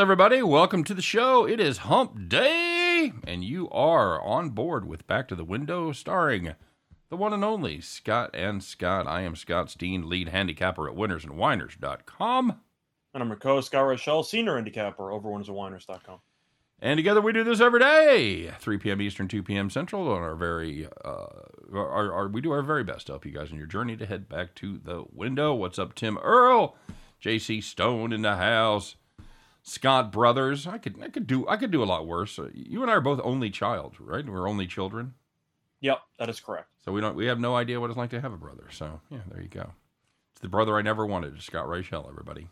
everybody? Welcome to the show. It is Hump Day, and you are on board with Back to the Window, starring the one and only Scott and Scott. I am Scott Steen, lead handicapper at winnersandwhiners.com. And I'm your co Scott Rochelle, senior handicapper over winnersandwhiners.com. And together we do this every day, 3 p.m. Eastern, 2 p.m. Central, on our very, uh, our, our, we do our very best to help you guys on your journey to head back to the window. What's up, Tim Earl? J.C. Stone in the house. Scott Brothers. I could, I could do, I could do a lot worse. Uh, You and I are both only child, right? We're only children, Yep, that is correct. so we don't, we have no idea what it's like to have a brother. So yeah, there you go. It's the brother I never wanted, Scott Reichel. Everybody.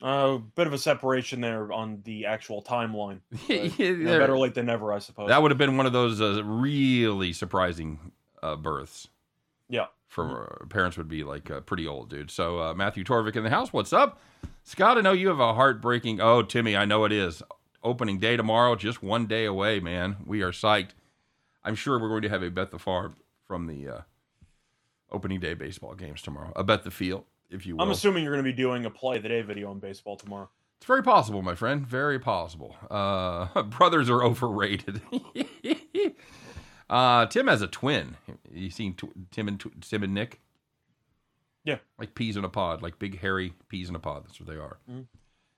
A uh, bit of a separation there on the actual timeline. Yeah, better late than never, I suppose. That would have been one of those uh, really surprising uh, births. yeah. For uh, parents would be like uh, pretty old, dude. So uh, Matthew Torvik in the house. What's up, Scott? I know you have a heartbreaking. Oh, Timmy, I know it is. Opening day tomorrow, just one day away, man. We are psyched. I'm sure we're going to have a bet the farm from the uh, opening day baseball games tomorrow. A bet the field, if you will. I'm assuming you're going to be doing a play the day video on baseball tomorrow. It's very possible, my friend. Very possible. Uh, brothers are overrated. uh, Tim has a twin. You seen tw- Tim and tw- Tim and Nick? Yeah. like peas in a pod, like big hairy peas in a pod. That's what they are. Mhm.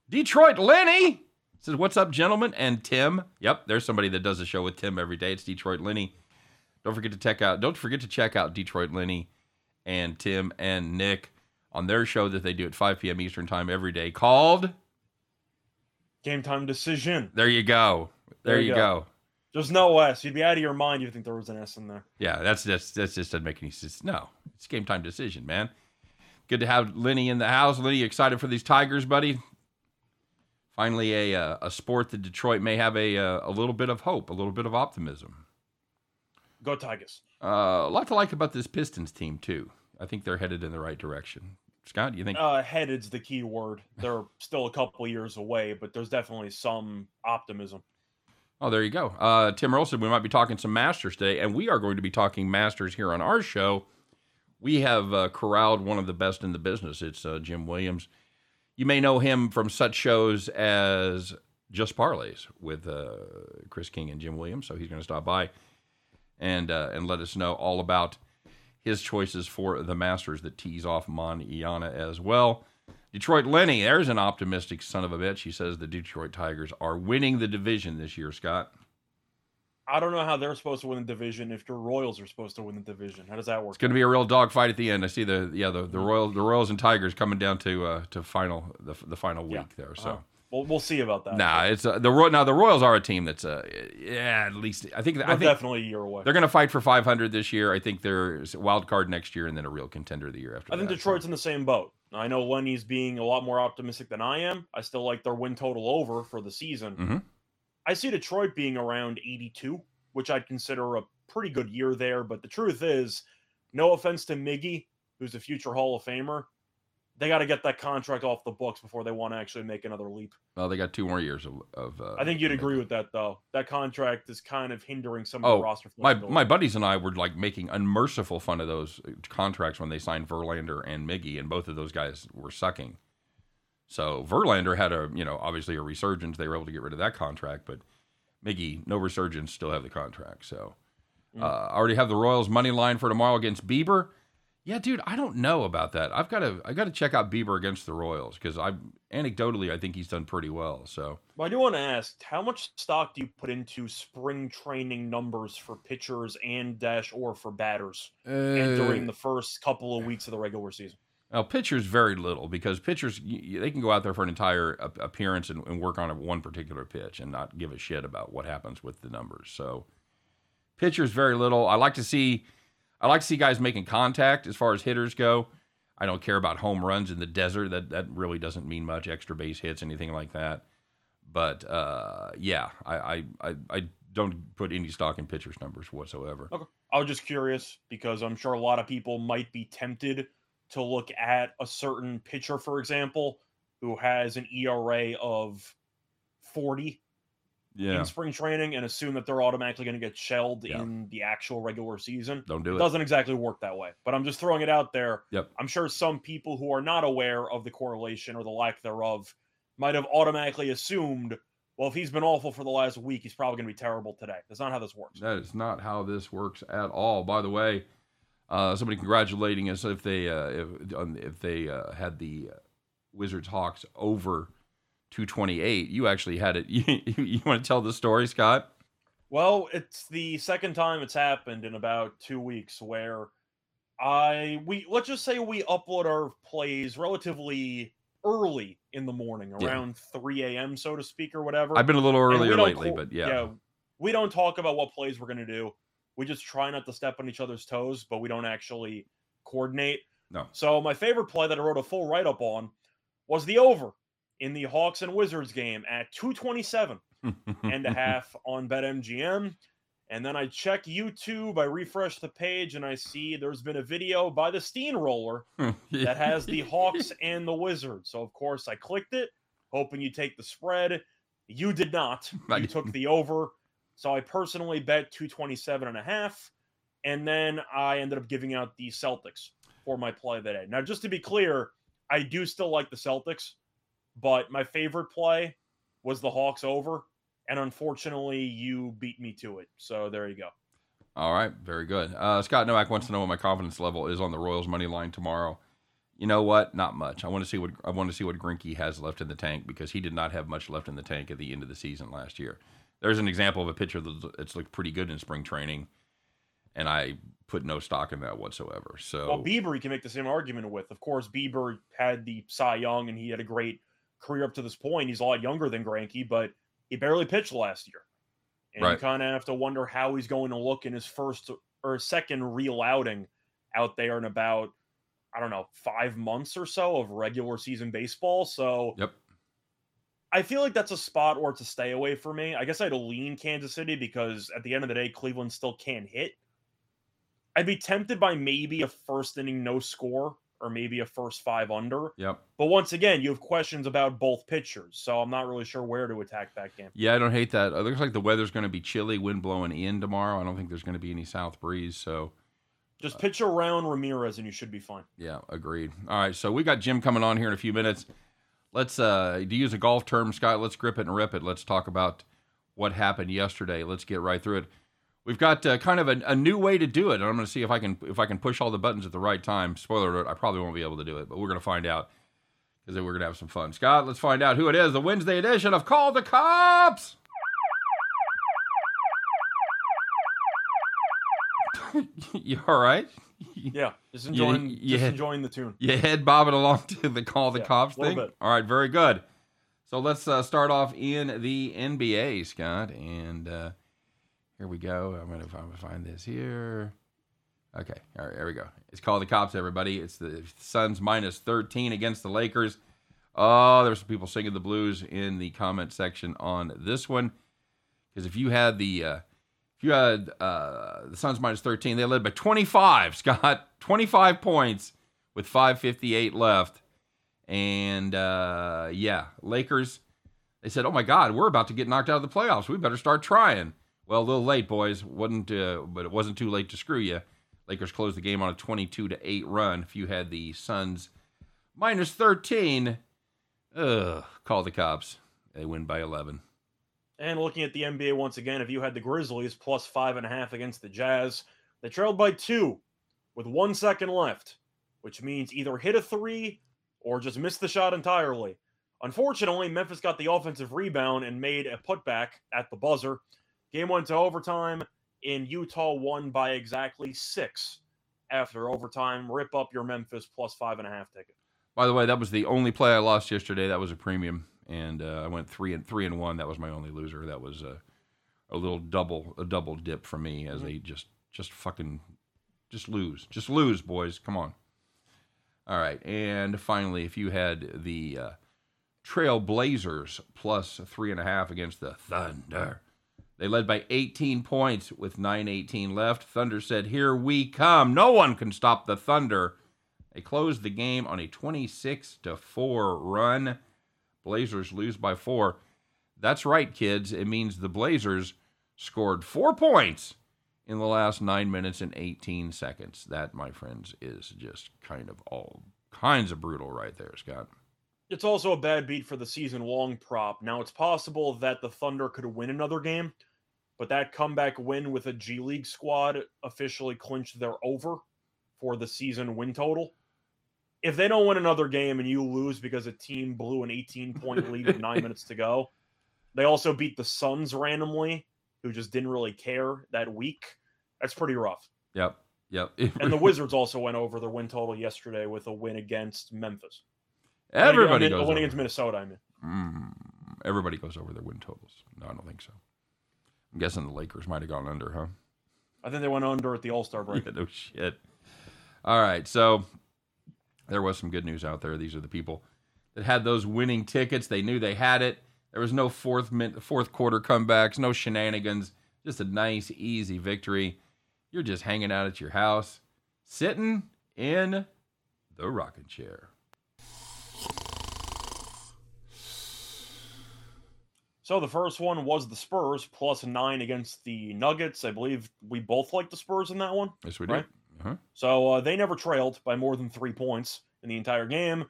Detroit Lenny says, "What's up, gentlemen?" And Tim. Yep, there's somebody that does a show with Tim every day. It's Detroit Lenny. Don't forget to check out. Don't forget to check out Detroit Lenny and Tim and Nick on their show that they do at 5 p.m. Eastern time every day called. Game time decision. There you go. There, There you you go. go. There's no S. You'd be out of your mind if you think there was an S in there. Yeah, that's just that's just doesn't make any sense. No, it's game time decision, man. Good to have Lenny in the house. Lenny, excited for these Tigers, buddy. Finally, a uh, a sport that Detroit may have a uh, a little bit of hope, a little bit of optimism. Go Tigers. Uh, a lot to like about this Pistons team too. I think they're headed in the right direction. Scott, you think? Uh, headed's the key word. They're still a couple years away, but there's definitely some optimism. Oh, there you go. Uh, Tim Earl said we might be talking some Masters today, and we are going to be talking Masters here on our show. We have uh, corralled one of the best in the business. It's uh, Jim Williams. You may know him from such shows as Just Parlays with uh, Chris King and Jim Williams. So he's going to stop by and uh, and let us know all about his choices for the Masters that tees off Moniana as well. Detroit Lenny, there's an optimistic son of a bitch. He says the Detroit Tigers are winning the division this year, Scott. I don't know how they're supposed to win the division if your Royals are supposed to win the division. How does that work? It's going to be a real dogfight at the end. I see the yeah the the Royals the Royals and Tigers coming down to uh to final the, the final week Yeah. there. So Uh, We'll, we'll see about that. nah, it's uh, the Roy now the Royals are a team that's uh yeah at least I think They're I think definitely a year away. they're going to fight for 500 this year. I think they're a wild card next year and then a real contender the year after. I think that. Detroit's in the same boat. I know Lenny's being a lot more optimistic than I am. I still like their win total over for the season. Mhm. I see Detroit being around 82, which I'd consider a pretty good year there. But the truth is, no offense to Miggy, who's a future Hall of Famer, they got to get that contract off the books before they want to actually make another leap. Well, they got two more years of. of uh, I think you'd agree with that, though. That contract is kind of hindering some Oh, of the roster. My my buddies and I were like making unmerciful fun of those contracts when they signed Verlander and Miggy, and both of those guys were sucking. So Verlander had a you know obviously a resurgence. They were able to get rid of that contract, but Miggy no resurgence, still have the contract. So Mm. uh, I already have the Royals money line for tomorrow against Bieber. Yeah, dude, I don't know about that. I've got to I got to check out Bieber against the Royals because I anecdotally I think he's done pretty well. So Well, I do want to ask, how much stock do you put into spring training numbers for pitchers and dash or for batters and uh, during the first couple of weeks of the regular season? Now, pitchers very little because pitchers they can go out there for an entire appearance and, and work on one particular pitch and not give a shit about what happens with the numbers. So, pitchers very little. I like to see, I like to see guys making contact as far as hitters go. I don't care about home runs in the desert. That that really doesn't mean much. Extra base hits, anything like that. But uh, yeah, I, I I I don't put any stock in pitchers numbers whatsoever. Okay. I was just curious because I'm sure a lot of people might be tempted to look at a certain pitcher, for example, who has an ERA of 40 Yeah, in spring training and assume that they're automatically going to get shelled Yeah. in the actual regular season. don't do It it. doesn't exactly work that way, but I'm just throwing it out there. Yep. I'm sure some people who are not aware of the correlation or the lack thereof might have automatically assumed, well, if he's been awful for the last week, he's probably going to be terrible today. That's not how this works. That is not how this works at all. By the way, uh, somebody congratulating us if they uh, if, if they uh, had the Wizards Hawks over 228. You actually had it. You, you want to tell the story, Scott? Well, it's the second time it's happened in about two weeks where I we let's just say we upload our plays relatively early in the morning, around yeah. 3 a.m. so to speak, or whatever. I've been a little earlier lately, but yeah. Yeah. We don't talk about what plays we're gonna do. We just try not to step on each other's toes, but we don't actually coordinate. No. So my favorite play that I wrote a full write-up on was the over in the Hawks and Wizards game at 227 and a half on BetMGM. And then I check YouTube, I refresh the page, and I see there's been a video by the Steamroller that has the Hawks and the Wizards. So, of course, I clicked it, hoping you take the spread. You did not. You took the over. So I personally bet 227 and a half. And then I ended up giving out the Celtics for my play that day. Now, just to be clear, I do still like the Celtics, but my favorite play was the Hawks over and unfortunately, you beat me to it. So there you go. All right, very good. Uh, Scott Nowak wants to know what my confidence level is on the Royals money line tomorrow. You know what? Not much. I want to see what I want to see what Greinke has left in the tank because he did not have much left in the tank at the end of the season last year. There's an example of a pitcher that's looked pretty good in spring training, and I put no stock in that whatsoever. So, well, Bieber, you can make the same argument with. Of course, Bieber had the Cy Young, and he had a great career up to this point. He's a lot younger than Greinke, but he barely pitched last year. And right. you kind of have to wonder how he's going to look in his first or second real outing out there in about, I don't know, five months or so of regular season baseball. So, yep. I feel like that's a spot where a stay away for me. I guess I'd lean Kansas City because at the end of the day, Cleveland still can't hit. I'd be tempted by maybe a first inning no score or maybe a first five under. Yep. But once again, you have questions about both pitchers, so I'm not really sure where to attack that game. Yeah, I don't hate that. It looks like the weather's going to be chilly, wind blowing in tomorrow. I don't think there's going to be any south breeze, so just pitch around Ramirez and you should be fine. Yeah, agreed. All right, so we got Jim coming on here in a few minutes. Let's uh to use a golf term, Scott, let's grip it and rip it. Let's talk about what happened yesterday. Let's get right through it. We've got uh, kind of a, a, new way to do it, and I'm going to see if I can if I can push all the buttons at the right time. Spoiler alert: I probably won't be able to do it, but we're going to find out because then we're going to have some fun. Scott, let's find out who it is. The Wednesday edition of Call the Cops. you all right? Yeah, just enjoying, you, you just head, enjoying the tune. You head bobbing along to the Call the yeah, Cops thing. Bit. All right, very good. So let's uh, start off in the NBA, Scott, and. Uh, here we go. I'm going to find this here. Okay, all right, there we go. It's called the cops, everybody. It's the Suns minus 13 against the Lakers. Oh, there's some people singing the blues in the comment section on this one. Because if you had the uh, if you had uh, the Suns minus 13, they led by 25. Scott, 25 points with 5:58 left, and uh, yeah, Lakers. They said, "Oh my God, we're about to get knocked out of the playoffs. We better start trying." Well, a little late, boys. wasn't uh, But it wasn't too late to screw you. Lakers closed the game on a 22 to 8 run. If you had the Suns minus 13, ugh, call the cops. They win by 11. And looking at the NBA once again, if you had the Grizzlies plus five and a half against the Jazz, they trailed by two with one second left, which means either hit a three or just miss the shot entirely. Unfortunately, Memphis got the offensive rebound and made a putback at the buzzer. Game went to overtime, and Utah won by exactly six after overtime. Rip up your Memphis plus five and a half ticket. By the way, that was the only play I lost yesterday. That was a premium, and uh, I went three and three and one. That was my only loser. That was a, a little double a double dip for me as mm-hmm. they just just fucking just lose, just lose, boys. Come on. All right, and finally, if you had the uh, Trail Blazers plus three and a half against the Thunder, they led by 18 points with 9:18 left. Thunder said, "Here we come. No one can stop the Thunder." They closed the game on a 26 to 4 run. Blazers lose by 4. That's right, kids. It means the Blazers scored 4 points in the last 9 minutes and 18 seconds. That, my friends, is just kind of all kinds of brutal right there, Scott. It's also a bad beat for the season long prop. Now, it's possible that the Thunder could win another game, but that comeback win with a G League squad officially clinched their over for the season win total. If they don't win another game and you lose because a team blew an 18 point lead with nine minutes to go, they also beat the Suns randomly, who just didn't really care that week. That's pretty rough. Yep. Yep. And the Wizards also went over their win total yesterday with a win against Memphis. Everybody I mean, goes a win over. against Minnesota. I mean, Mm, everybody goes over their win totals. No, I don't think so. I'm guessing the Lakers might have gone under, huh? I think they went under at the All Star break. Yeah, no shit. All right, so there was some good news out there. These are the people that had those winning tickets. They knew they had it. There was no fourth min- fourth quarter comebacks, no shenanigans. Just a nice, easy victory. You're just hanging out at your house, sitting in the rocking chair. So the first one was the Spurs plus nine against the Nuggets. I believe we both like the Spurs in that one. Yes, we did. Right. Uh-huh. So uh, they never trailed by more than three points in the entire game,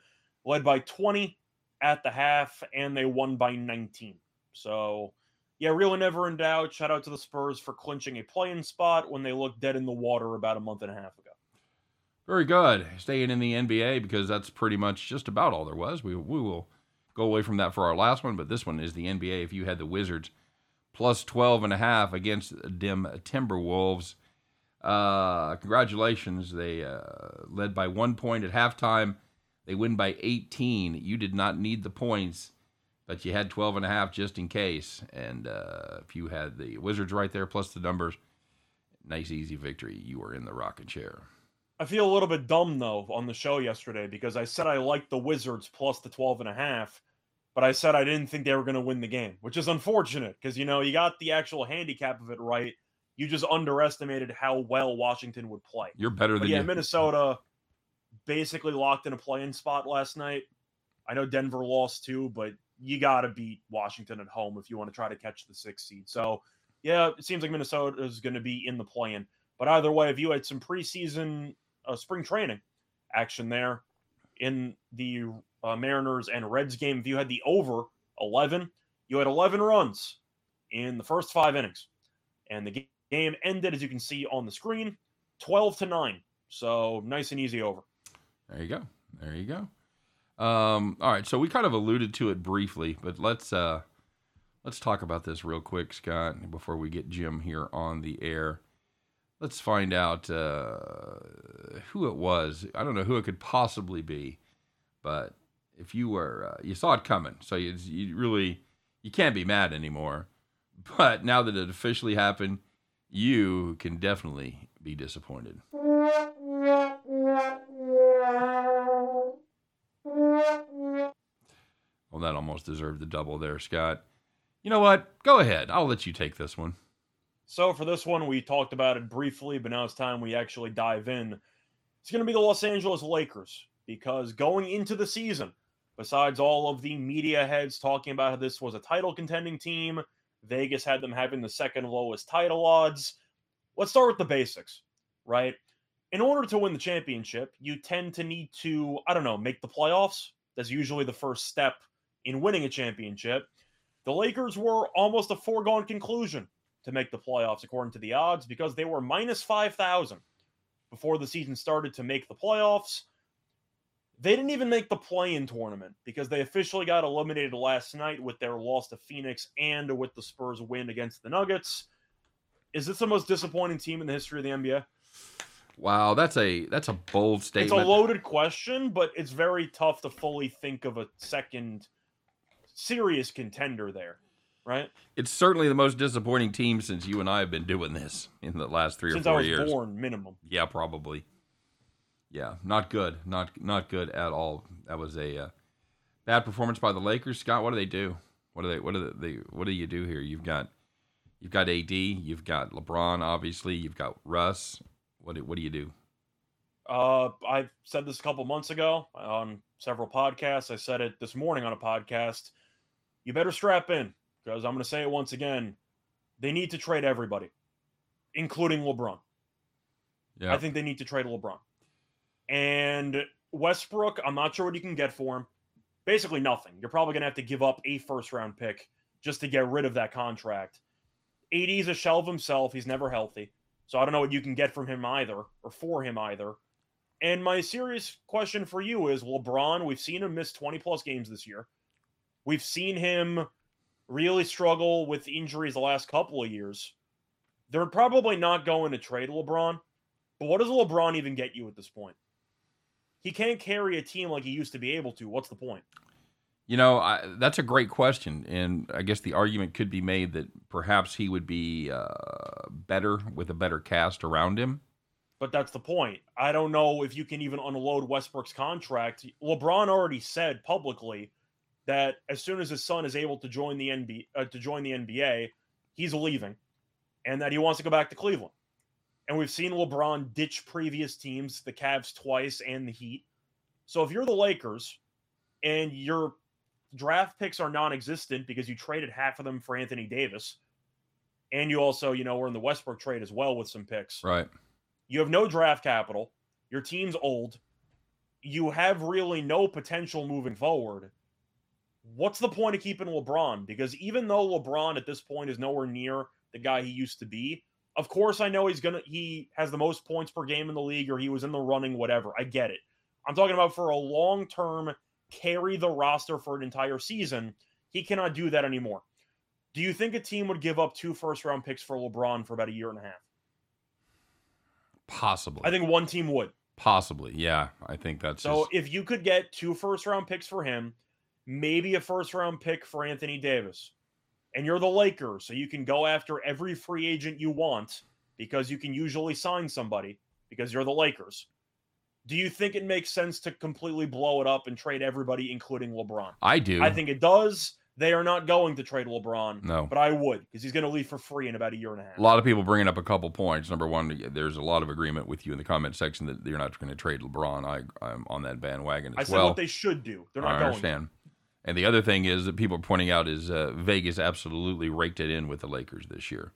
led by 20 at the half, and they won by 19. So, yeah, really never in doubt. Shout out to the Spurs for clinching a play-in spot when they looked dead in the water about a month and a half ago. Very good. Staying in the NBA because that's pretty much just about all there was. We we will go away from that for our last one, but this one is the NBA. If you had the Wizards plus 12 and a half against dim Timberwolves, uh, congratulations. They uh, led by one point at halftime. They win by 18. You did not need the points, but you had 12 and a half just in case. And uh, if you had the Wizards right there plus the numbers, nice easy victory. You were in the rocking chair. I feel a little bit dumb though on the show yesterday because I said I liked the Wizards plus the 12 and a half, but I said I didn't think they were going to win the game, which is unfortunate because you know, you got the actual handicap of it right. You just underestimated how well Washington would play. You're better But than yeah, you. Minnesota basically locked in a play-in spot last night. I know Denver lost too, but you got to beat Washington at home if you want to try to catch the sixth seed. So, yeah, it seems like Minnesota is going to be in the play-in. But either way, if you had some preseason uh, spring training action there in the uh, Mariners and Reds game, if you had the over 11, you had 11 runs in the first five innings. And the game ended, as you can see on the screen, 12 to 9. So nice and easy over. There you go. There you go. Um, all right, so we kind of alluded to it briefly, but let's uh, let's talk about this real quick, Scott, before we get Jim here on the air. Let's find out uh, who it was. I don't know who it could possibly be, but if you were, uh, you saw it coming, so you, you really you can't be mad anymore. But now that it officially happened, you can definitely be disappointed. Well, that almost deserved the double there, Scott. You know what? Go ahead. I'll let you take this one. So for this one, we talked about it briefly, but now it's time we actually dive in. It's going to be the Los Angeles Lakers because going into the season, besides all of the media heads talking about how this was a title contending team, Vegas had them having the second lowest title odds. Let's start with the basics, right? In order to win the championship, you tend to need to, I don't know, make the playoffs. That's usually the first step in winning a championship. The Lakers were almost a foregone conclusion to make the playoffs according to the odds because they were minus 5,000 before the season started to make the playoffs. They didn't even make the play in tournament because they officially got eliminated last night with their loss to Phoenix and with the Spurs win against the Nuggets. Is this the most disappointing team in the history of the NBA? Wow, that's a that's a bold statement. It's a loaded question, but it's very tough to fully think of a second serious contender there, right? it's certainly the most disappointing team since you and I have been doing this in the last three Since or I four was years. born, minimum. Yeah, probably. Yeah, not good. Not not good at all. That was a uh, bad performance by the Lakers. Scott, what do they do? What do they? What do they? What do you do here? You've got you've got AD. You've got LeBron. Obviously, you've got Russ. What do, what do you do? Uh, I said this a couple months ago on several podcasts. I said it this morning on a podcast. You better strap in because I'm going to say it once again. They need to trade everybody, including LeBron. Yeah, I think they need to trade LeBron. And Westbrook, I'm not sure what you can get for him. basically nothing. You're probably going to have to give up a first round pick just to get rid of that contract. AD is a shell of himself. He's never healthy. So I don't know what you can get from him either or for him either. And my serious question for you is LeBron, we've seen him miss 20 plus games this year. We've seen him really struggle with injuries the last couple of years. They're probably not going to trade LeBron, but what does LeBron even get you at this point? He can't carry a team like he used to be able to. What's the point? You know, I, that's a great question, and I guess the argument could be made that perhaps he would be uh, better with a better cast around him. But that's the point. I don't know if you can even unload Westbrook's contract. LeBron already said publicly that as soon as his son is able to join the NBA, uh, to join the NBA, he's leaving, and that he wants to go back to Cleveland. And we've seen LeBron ditch previous teams, the Cavs twice and the Heat. So if you're the Lakers and your draft picks are non-existent because you traded half of them for Anthony Davis, and you also, you know, were in the Westbrook trade as well with some picks. Right. You have no draft capital. Your team's old. You have really no potential moving forward. What's the point of keeping LeBron? Because even though LeBron at this point is nowhere near the guy he used to be, of course, I know he's gonna he has the most points per game in the league, or he was in the running, whatever. I get it. I'm talking about for a long term carry the roster for an entire season. He cannot do that anymore. Do you think a team would give up two first round picks for LeBron for about a year and a half? Possibly. I think one team would. Possibly. Yeah. I think that's So just- if you could get two first round picks for him, maybe a first round pick for Anthony Davis, and you're the Lakers, so you can go after every free agent you want because you can usually sign somebody because you're the Lakers. Do you think it makes sense to completely blow it up and trade everybody, including LeBron? I do. I think it does. They are not going to trade LeBron, no. but I would because he's going to leave for free in about a year and a half. A lot of people bringing up a couple points. Number one, there's a lot of agreement with you in the comment section that you're not going to trade LeBron. I, I'm on that bandwagon as I said well. what they should do. They're I not going. to. And the other thing is that people are pointing out is uh, Vegas absolutely raked it in with the Lakers this year,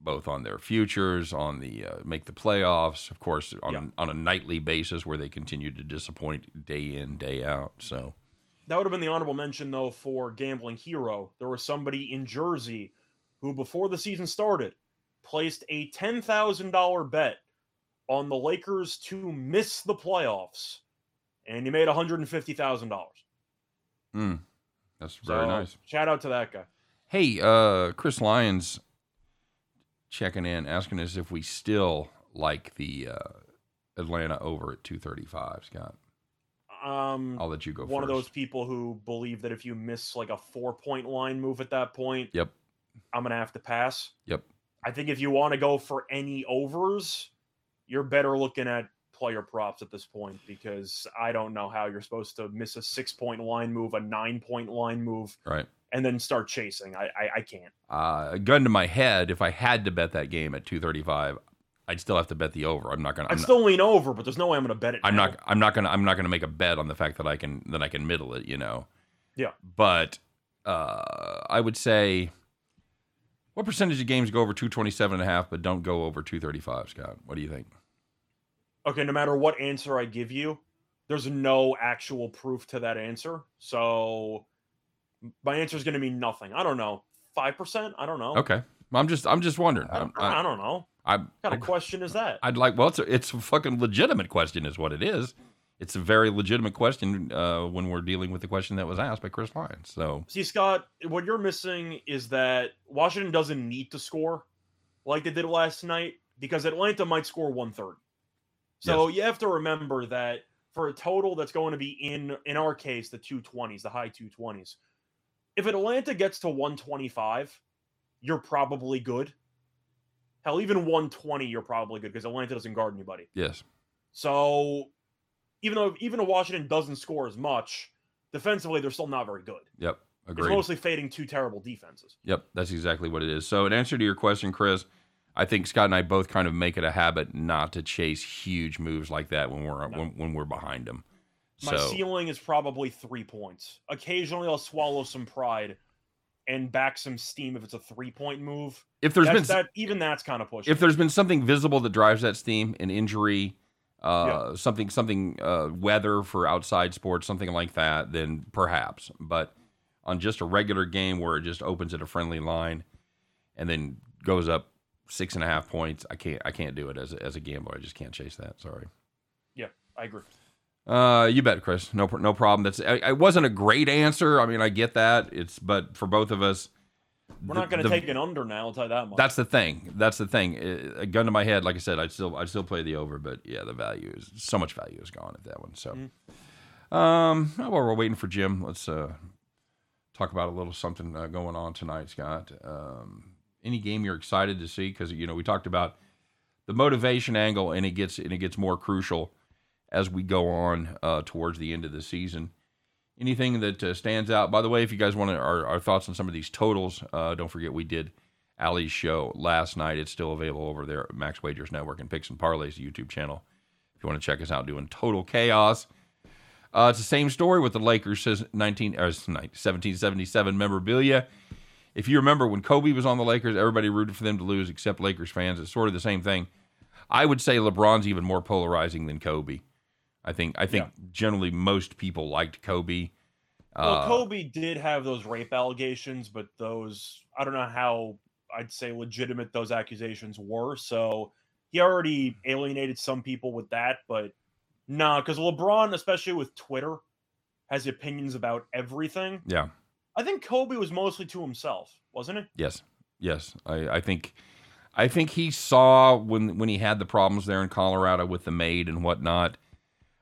both on their futures, on the uh, make the playoffs, of course, on Yeah. on a nightly basis where they continue to disappoint day in day out. So That would have been the honorable mention, though, for Gambling Hero. There was somebody in Jersey who, before the season started, placed a $10,000 bet on the Lakers to miss the playoffs, and he made $150,000. Mm, that's very So, nice. Shout out to that guy. Hey, uh, Chris Lyons checking in, asking us if we still like the uh, Atlanta over at 235, Scott. Um, I'll let you go one first. of those people who believe that if you miss like a four point line move at that point, Yep. I'm gonna have to pass. Yep. I think if you want to go for any overs, you're better looking at player props at this point because I don't know how you're supposed to miss a six point line move, a nine point line move, Right. and then start chasing. I I, I can't. Uh, a gun to my head, if I had to bet that game at 235, I'd still have to bet the over. I'm not gonna. I'm I'd not, still lean over, but there's no way I'm gonna bet it. I'm now. not. I'm not gonna. I'm not gonna make a bet on the fact that I can that I can middle it. You know. Yeah. But uh, I would say, what percentage of games go over 227 and a half, but don't go over 235? Scott, what do you think? Okay, no matter what answer I give you, there's no actual proof to that answer. So my answer is gonna be nothing. I don't know. Five percent? I don't know. Okay. I'm just. I'm just wondering. I, I I, don't know. I, What kind of question is that? I'd like. Well, it's a, it's a fucking legitimate question, is what it is. It's a very legitimate question uh, when we're dealing with the question that was asked by Chris Lyons. So See, Scott, what you're missing is that Washington doesn't need to score like they did last night because Atlanta might score 130. So you have to remember that for a total that's going to be in in our case the 220s, the high 220s. If Atlanta gets to 125, you're probably good. Hell, even 120, you're probably good because Atlanta doesn't guard anybody. yes, So even though even if Washington doesn't score as much, defensively they're still not very good. yep, Agree. It's agreed. mostly fading two terrible defenses. Yep, that's exactly what it is. So, in answer to your question, Chris, I think Scott and I both kind of make it a habit not to chase huge moves like that when we're No. when, when we're behind them. My So, ceiling is probably three points. Occasionally, I'll swallow some pride and back some steam if it's a three point move. if there's That's, been that even that's kind of pushing. if there's been something visible that drives that steam, an injury, uh, something something uh, weather for outside sports, something like that, then perhaps. But on just a regular game where it just opens at a friendly line and then goes up six and a half points, I can't I can't do it as a, as a gambler. I just can't chase that. Sorry. Yeah, I agree. Uh, you bet, Chris. No, no problem. That's. It wasn't a great answer. I mean, I get that. It's, but for both of us, we're the, not going to take an under now. I'll tell you that much. That's the thing. That's the thing. A gun to my head, like I said, I'd still, I'd still play the over, but yeah, the value is so much value is gone at that one. So, mm-hmm. um, while we're waiting for Jim, let's uh talk about a little something uh, going on tonight, Scott. Um, any game you're excited to see? Because you know we talked about the motivation angle, and it gets and it gets more crucial as we go on uh, towards the end of the season. Anything that uh, stands out? By the way, if you guys want our, our thoughts on some of these totals, uh, don't forget we did Ali's show last night. It's still available over there at Max Wagers Network and Picks and Parlays YouTube channel. If you want to check us out doing total chaos. Uh, it's the same story with the Lakers since 19, or 1777 memorabilia. If you remember when Kobe was on the Lakers, everybody rooted for them to lose except Lakers fans. It's sort of the same thing. I would say LeBron's even more polarizing than Kobe. I think I think yeah. generally most people liked Kobe. Well, uh, Kobe did have those rape allegations, but those I don't know how I'd say legitimate those accusations were. So he already alienated some people with that, but no, nah, because LeBron, especially with Twitter, has opinions about everything. Yeah. I think Kobe was mostly to himself, wasn't it? Yes. Yes. I, I think I think he saw when when he had the problems there in Colorado with the maid and whatnot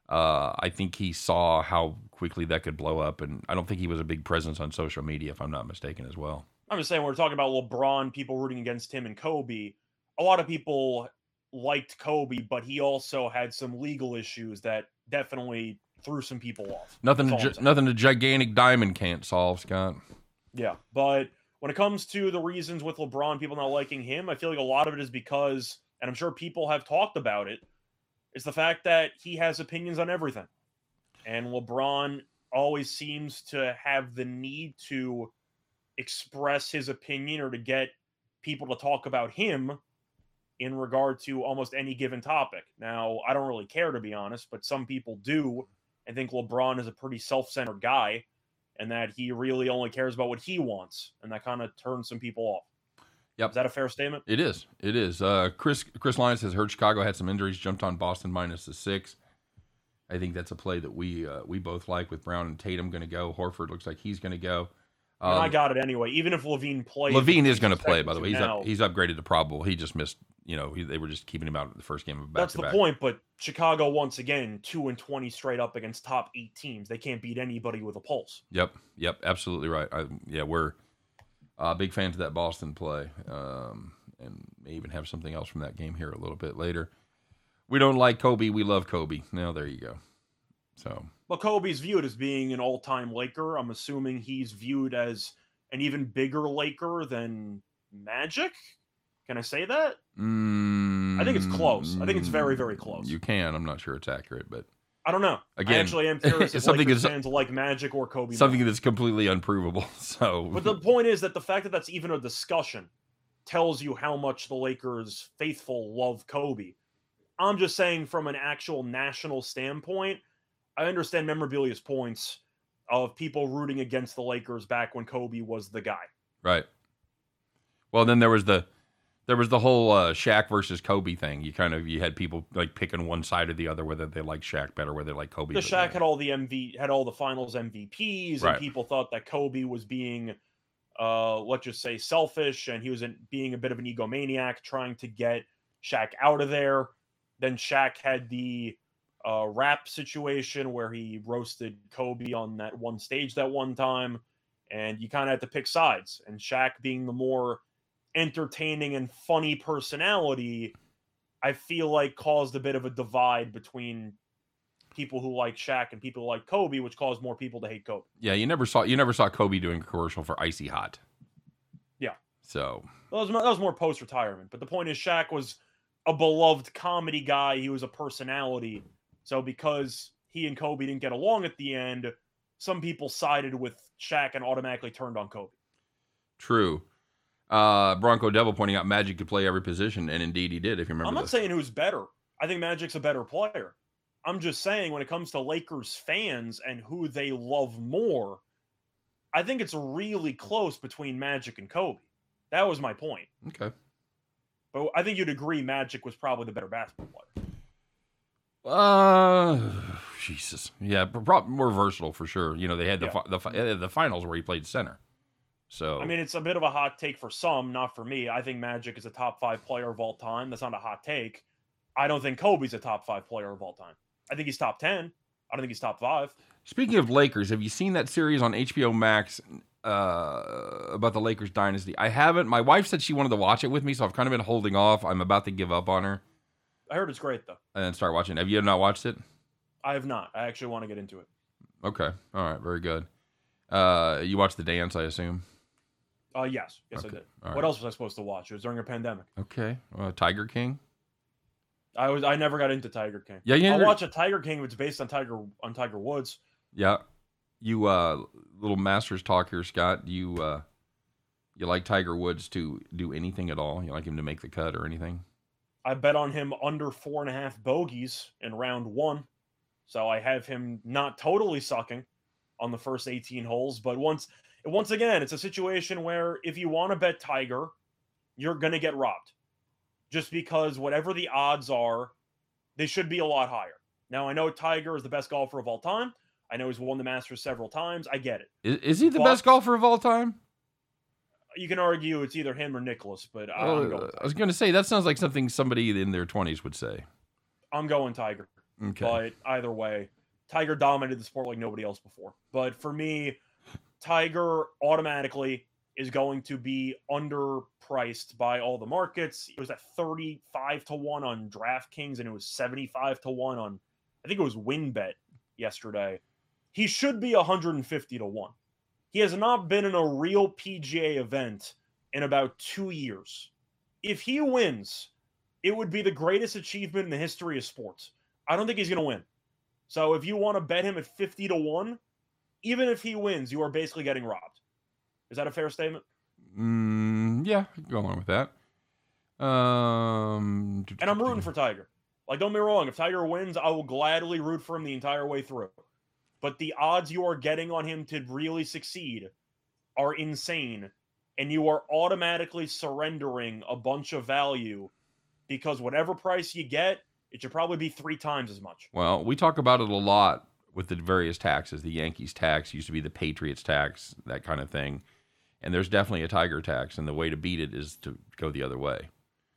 uh, I think he saw how quickly that could blow up, and I don't think he was a big presence on social media, if I'm not mistaken, as well. I'm just saying, we're talking about LeBron, people rooting against him and Kobe. A lot of people liked Kobe, but he also had some legal issues that definitely threw some people off. Nothing, gi- nothing a gigantic diamond can't solve, Scott. Yeah, but when it comes to the reasons with LeBron, people not liking him, I feel like a lot of it is because, and I'm sure people have talked about it is the fact that he has opinions on everything. And LeBron always seems to have the need to express his opinion or to get people to talk about him in regard to almost any given topic. Now, I don't really care to be honest, but some people do. I think LeBron is a pretty self centered guy and that he really only cares about what he wants. And that kind of turns some people off. Yep. Is that a fair statement? It is. It is. Uh, Chris Chris Lyons has heard Chicago had some injuries, jumped on Boston minus the six. I think that's a play that we uh, we both like with Brown and Tatum going to go. Horford looks like he's going to go. Um, I got it anyway. Even if LaVine plays, LaVine is going to play. By the way, he's up, he's upgraded to probable. He just missed. You know, he, they were just keeping him out the first game of back. That's the point. But Chicago once again two and twenty straight up against top eight teams. They can't beat anybody with a pulse. Yep. Yep. Absolutely right. I, yeah, we're uh, big fans of that Boston play. Um, and may even have something else from that game here a little bit later. We don't like Kobe. We love Kobe. Now there you go. So, well, Kobe's viewed as being an all-time Laker. I'm assuming he's viewed as an even bigger Laker than Magic. Can I say that? Mm, I think it's close. I think it's very, very close. You can. I'm not sure it's accurate, but I don't know. Again, I actually am curious if something Lakers fans like Magic or Kobe. Something that's completely unprovable. So, but the point is that the fact that that's even a discussion tells you how much the Lakers faithful love Kobe. I'm just saying from an actual national standpoint, I understand memorabilia's points of people rooting against the Lakers back when Kobe was the guy. Right. Well, then there was the there was the whole uh, Shaq versus Kobe thing. You kind of you had people like picking one side or the other, whether they like Shaq better, whether they like Kobe. The Shaq had all the MV had all the Finals MVPs, right. and people thought that Kobe was being uh, let's just say selfish, and he was in, being a bit of an egomaniac, trying to get Shaq out of there. Then Shaq had the uh, rap situation where he roasted Kobe on that one stage that one time, and you kind of had to pick sides. And Shaq being the more entertaining and funny personality, I feel like caused a bit of a divide between people who like Shaq and people who like Kobe, which caused more people to hate Kobe. Yeah, you never saw you never saw Kobe doing a commercial for Icy Hot. Yeah. So that was, that was more post retirement. But the point is, Shaq was a beloved comedy guy. He was a personality. So because he and Kobe didn't get along at the end, some people sided with Shaq and automatically turned on Kobe. True. Uh, Bronco Devil pointing out Magic could play every position, and indeed he did. If you remember, I'm not this. saying who's better. I think Magic's a better player. I'm just saying when it comes to Lakers fans and who they love more, I think it's really close between Magic and Kobe. That was my point. Okay. But I think you'd agree Magic was probably the better basketball player. Uh, Jesus. Yeah, probably more versatile for sure. You know, they had the Yeah. the fi- the finals where he played center. So I mean, it's a bit of a hot take for some, not for me. I think Magic is a top five player of all time. That's not a hot take. I don't think Kobe's a top five player of all time. I think he's top 10. I don't think he's top five. Speaking of Lakers, have you seen that series on HBO Max uh, about the Lakers dynasty? I haven't. My wife said she wanted to watch it with me, so I've kind of been holding off. I'm about to give up on her I heard it's great, though. and then start watching. Have you not watched it? I have not. I actually want to get into it. Okay. All right. Very good. Uh, you watched the dance, I assume. Uh, yes. Yes, Okay, I did. all What right. else was I supposed to watch? It was during a pandemic. Okay. Uh, Tiger King. I was I never got into Tiger King. Yeah, yeah. I'll watch a Tiger King if it's based on Tiger on Tiger Woods. Yeah. You uh little masters talk here, Scott. Do you uh you like Tiger Woods to do anything at all? You like him to make the cut or anything? I bet on him under four and a half bogeys in round one. So I have him not totally sucking on the first 18 holes. But once once again, it's a situation where if you want to bet Tiger, you're gonna get robbed. Just because whatever the odds are, they should be a lot higher. Now I know Tiger is the best golfer of all time. I know he's won the Masters several times. I get it. Is, is he the But- best golfer of all time? You can argue it's either him or Nicklaus, but I- I'm, Well, going, I was going to say that sounds like something somebody in their 20s would say. I'm going Tiger. Okay. But either way, Tiger dominated the sport like nobody else before. But for me, Tiger automatically is going to be underpriced by all the markets. It was at 35 to 1 on DraftKings and it was 75 to 1 on I think it was WynnBET yesterday. He should be 150 to 1. He has not been in a real PGA event in about 2 years. If he wins, it would be the greatest achievement in the history of sports. I don't think he's going to win. So if you want to bet him at 50 to 1, even if he wins, you are basically getting robbed. Is that a fair statement? Mm, yeah, go along with that. Um, And I'm rooting for Tiger. Like, don't be wrong. If Tiger wins, I will gladly root for him the entire way through. But the odds you are getting on him to really succeed are insane. And you are automatically surrendering a bunch of value because whatever price you get, it should probably be three times as much. Well, we talk about it a lot with the various taxes. The Yankees tax used to be the Patriots tax, that kind of thing. And there's definitely a Tiger tax, and the way to beat it is to go the other way.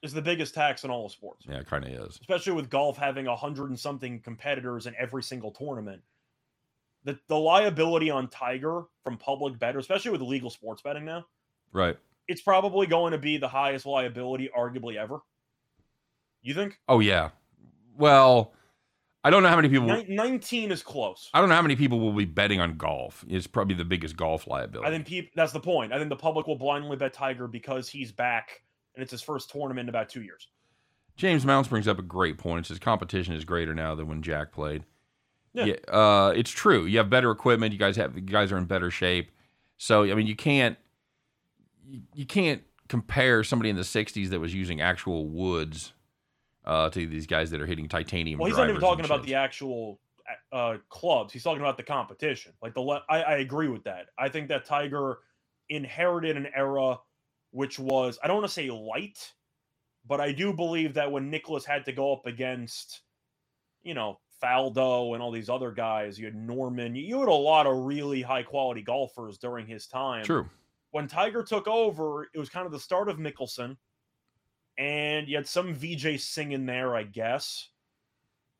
It's the biggest tax in all of sports. Yeah, it kind of is. especially with golf having a hundred and something competitors in every single tournament. The the liability on Tiger from public bettors, especially with legal sports betting now, Right. it's probably going to be the highest liability arguably ever. You think? Oh yeah. Well, I don't know how many people. Nin- 19 is close. I don't know how many people will be betting on golf. It's probably the biggest golf liability. I think peop- that's the point. I think the public will blindly bet Tiger because he's back and it's his first tournament in about two years. James Mounts brings up a great point. It says competition is greater now than when Jack played. Yeah. uh, it's true. You have better equipment. You guys have you guys are in better shape. So I mean, you can't you, you can't compare somebody in the '60s that was using actual woods uh, to these guys that are hitting titanium. Well, he's not even talking about the actual uh, clubs. He's talking about the competition. Like the, le- I, I agree with that. I think that Tiger inherited an era which was, I don't want to say light, but I do believe that when Nicklaus had to go up against, you know, Faldo and all these other guys, you had Norman, you had a lot of really high quality golfers during his time True. when Tiger took over, it was kind of the start of Mickelson, and you had some Vijay Singh in there, I guess.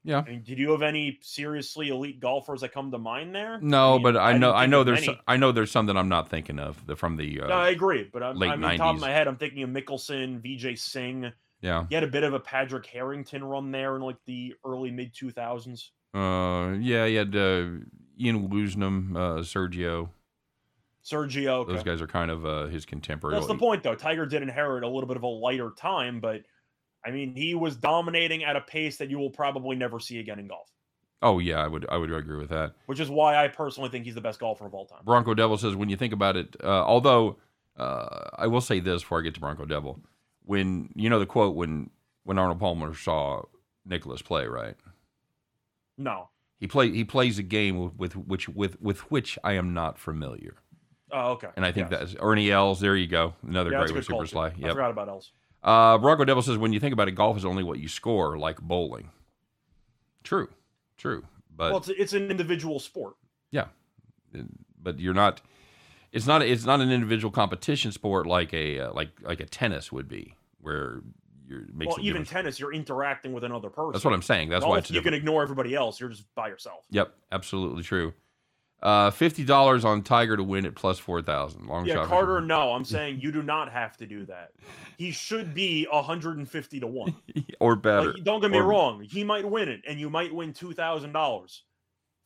Yeah. I mean, did you have any seriously elite golfers that come to mind there? No, mean, but I know I know there's I know there's some that I'm not thinking of the, from the uh, No, I agree, but I'm, late I mean, top of my head, I'm thinking of Mickelson, Vijay Singh. Yeah He had a bit of a Padraig Harrington run there in like the early mid 2000s. uh yeah he had uh, Ian Woosnam, uh, Sergio. Sergio, okay. Those guys are kind of uh, his contemporary. That's the point, though. Tiger did inherit a little bit of a lighter time, but I mean, he was dominating at a pace that you will probably never see again in golf. Oh yeah, I would I would agree with that. which is why I personally think he's the best golfer of all time. Bronco Devil says when you think about it, uh, although uh, I will say this before I get to Bronco Devil, when you know the quote when when Arnold Palmer saw Nicklaus play, right? No. He play he plays a game with, with which with with which I am not familiar, Oh, okay. and I think Yes. that's Ernie Els. There you go, another Yeah, great with Super. Sly. I forgot about Els. Uh, Bronco Devil says when you think about it, golf is only what you score, like bowling. True, true, but well, it's, it's an individual sport. Yeah, but you're not. It's not. It's not an individual competition sport like a uh, like like a tennis would be, where you're well, even tennis, you're interacting with another person. That's what I'm saying. That's Golf, why it's you different. can ignore everybody else. You're just by yourself. Yep, absolutely true. Uh, fifty dollars on Tiger to win at plus four thousand. Long Yeah, shot. Carter. No, I'm saying you do not have to do that. He should be 150 to one. or better. Like, don't get me Or- wrong. He might win it, and you might win two thousand dollars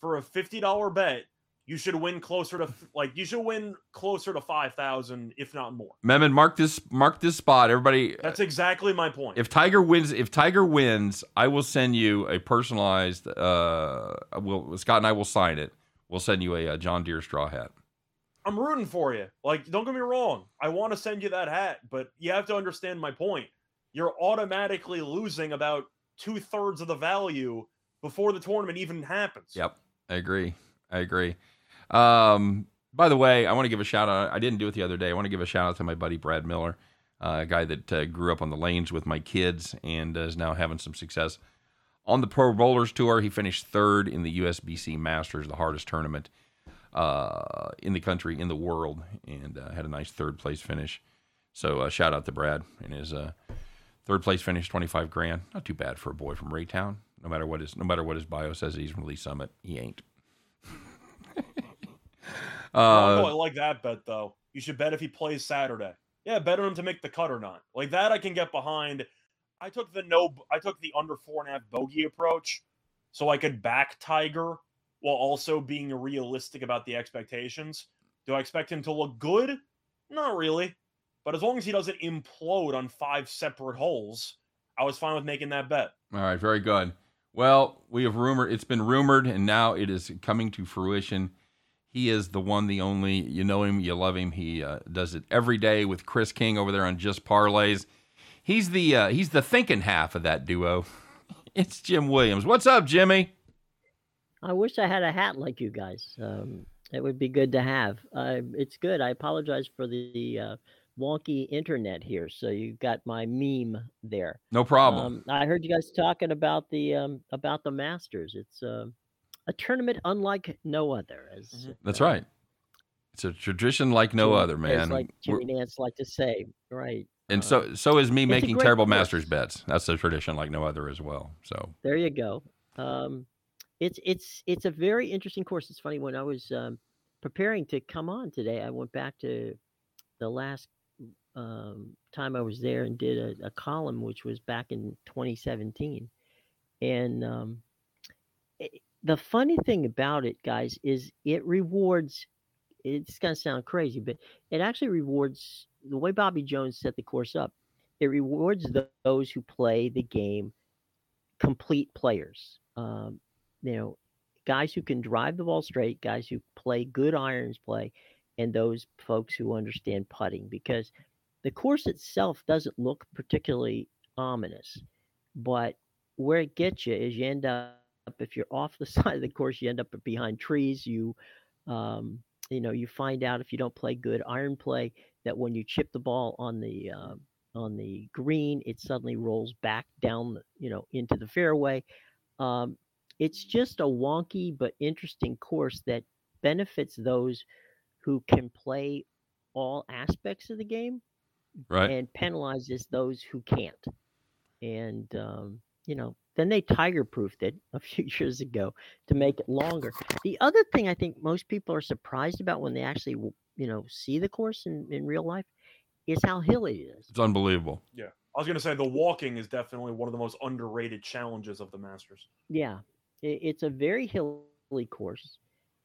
for a fifty dollar bet. You should win closer to like you should win closer to five thousand, if not more. Memon, mark this mark this spot. Everybody, That's exactly my point. if Tiger wins, if Tiger wins, I will send you a personalized. Uh, will Scott and I will sign it. We'll send you a, uh John Deere straw hat. I'm rooting for you. Like, don't get me wrong. I want to send you that hat, but you have to understand my point. You're automatically losing about two thirds of the value before the tournament even happens. Yep, I agree. I agree. Um, by the way, I want to give a shout out. I didn't do it the other day. I want to give a shout out to my buddy Brad Miller, uh, a guy that uh, grew up on the lanes with my kids and uh, is now having some success on the Pro Bowlers Tour. He finished third in the USBC Masters, the hardest tournament uh, in the country, in the world, and uh, had a nice third place finish. So uh, shout out to Brad and his uh, third place finish, twenty five grand. Not too bad for a boy from Raytown. No matter what his no matter what his bio says, he's from Lee Summit. He ain't. Oh, I uh, like that bet though. You should bet if he plays Saturday. Yeah, bet on him to make the cut or not. Like that, I can get behind. I took the no. I took the under four and a half bogey approach, so I could back Tiger while also being realistic about the expectations. Do I expect him to look good? Not really. But as long as he doesn't implode on five separate holes, I was fine with making that bet. all right, very good. Well, we have rumored. It's been rumored, and now it is coming to fruition. He is the one, the only. You know him, you love him. He uh, does it every day with Chris King over there on Just Parlays. He's the uh, he's the thinking half of that duo. It's Jim Williams. What's up, Jimmy? I wish I had a hat like you guys. Um, it would be good to have. Uh, it's good. I apologize for the uh, wonky internet here. So you got my meme there. No problem. Um, I heard you guys talking about the um, about the Masters. It's uh, a tournament unlike no other. As Mhm. That's uh, right. It's a tradition like no Jimmy- other, man. As like We're- Jimmy Nantz like to say, right? and uh, so so is me making terrible course. masters bets. That's a tradition like no other as well. So There you go. Um, it's it's it's a very interesting course. It's funny when I was um, preparing to come on today, I went back to the last um, time I was there and did a, a column, which was back in 2017. And um, it, the funny thing about it, guys, is it rewards. It's going to sound crazy, but it actually rewards the way Bobby Jones set the course up. It rewards tho- those who play the game complete players. Um, you know, guys who can drive the ball straight, guys who play good irons play, and those folks who understand putting. Because the course itself doesn't look particularly ominous, but where it gets you is you end up if you're off the side of the course, you end up behind trees. You, um, you know, you find out if you don't play good iron play that when you chip the ball on the uh, on the green, it suddenly rolls back down, you know, into the fairway. Um, it's just a wonky but interesting course that benefits those who can play all aspects of the game right. and penalizes those who can't. And um, you know, then they tiger proofed it a few years ago to make it longer. The other thing I think most people are surprised about when they actually you know see the course in, in real life is how hilly it is. It's unbelievable. Yeah. I was going to say the walking is definitely one of the most underrated challenges of the Masters. Yeah, i- it's a very hilly course.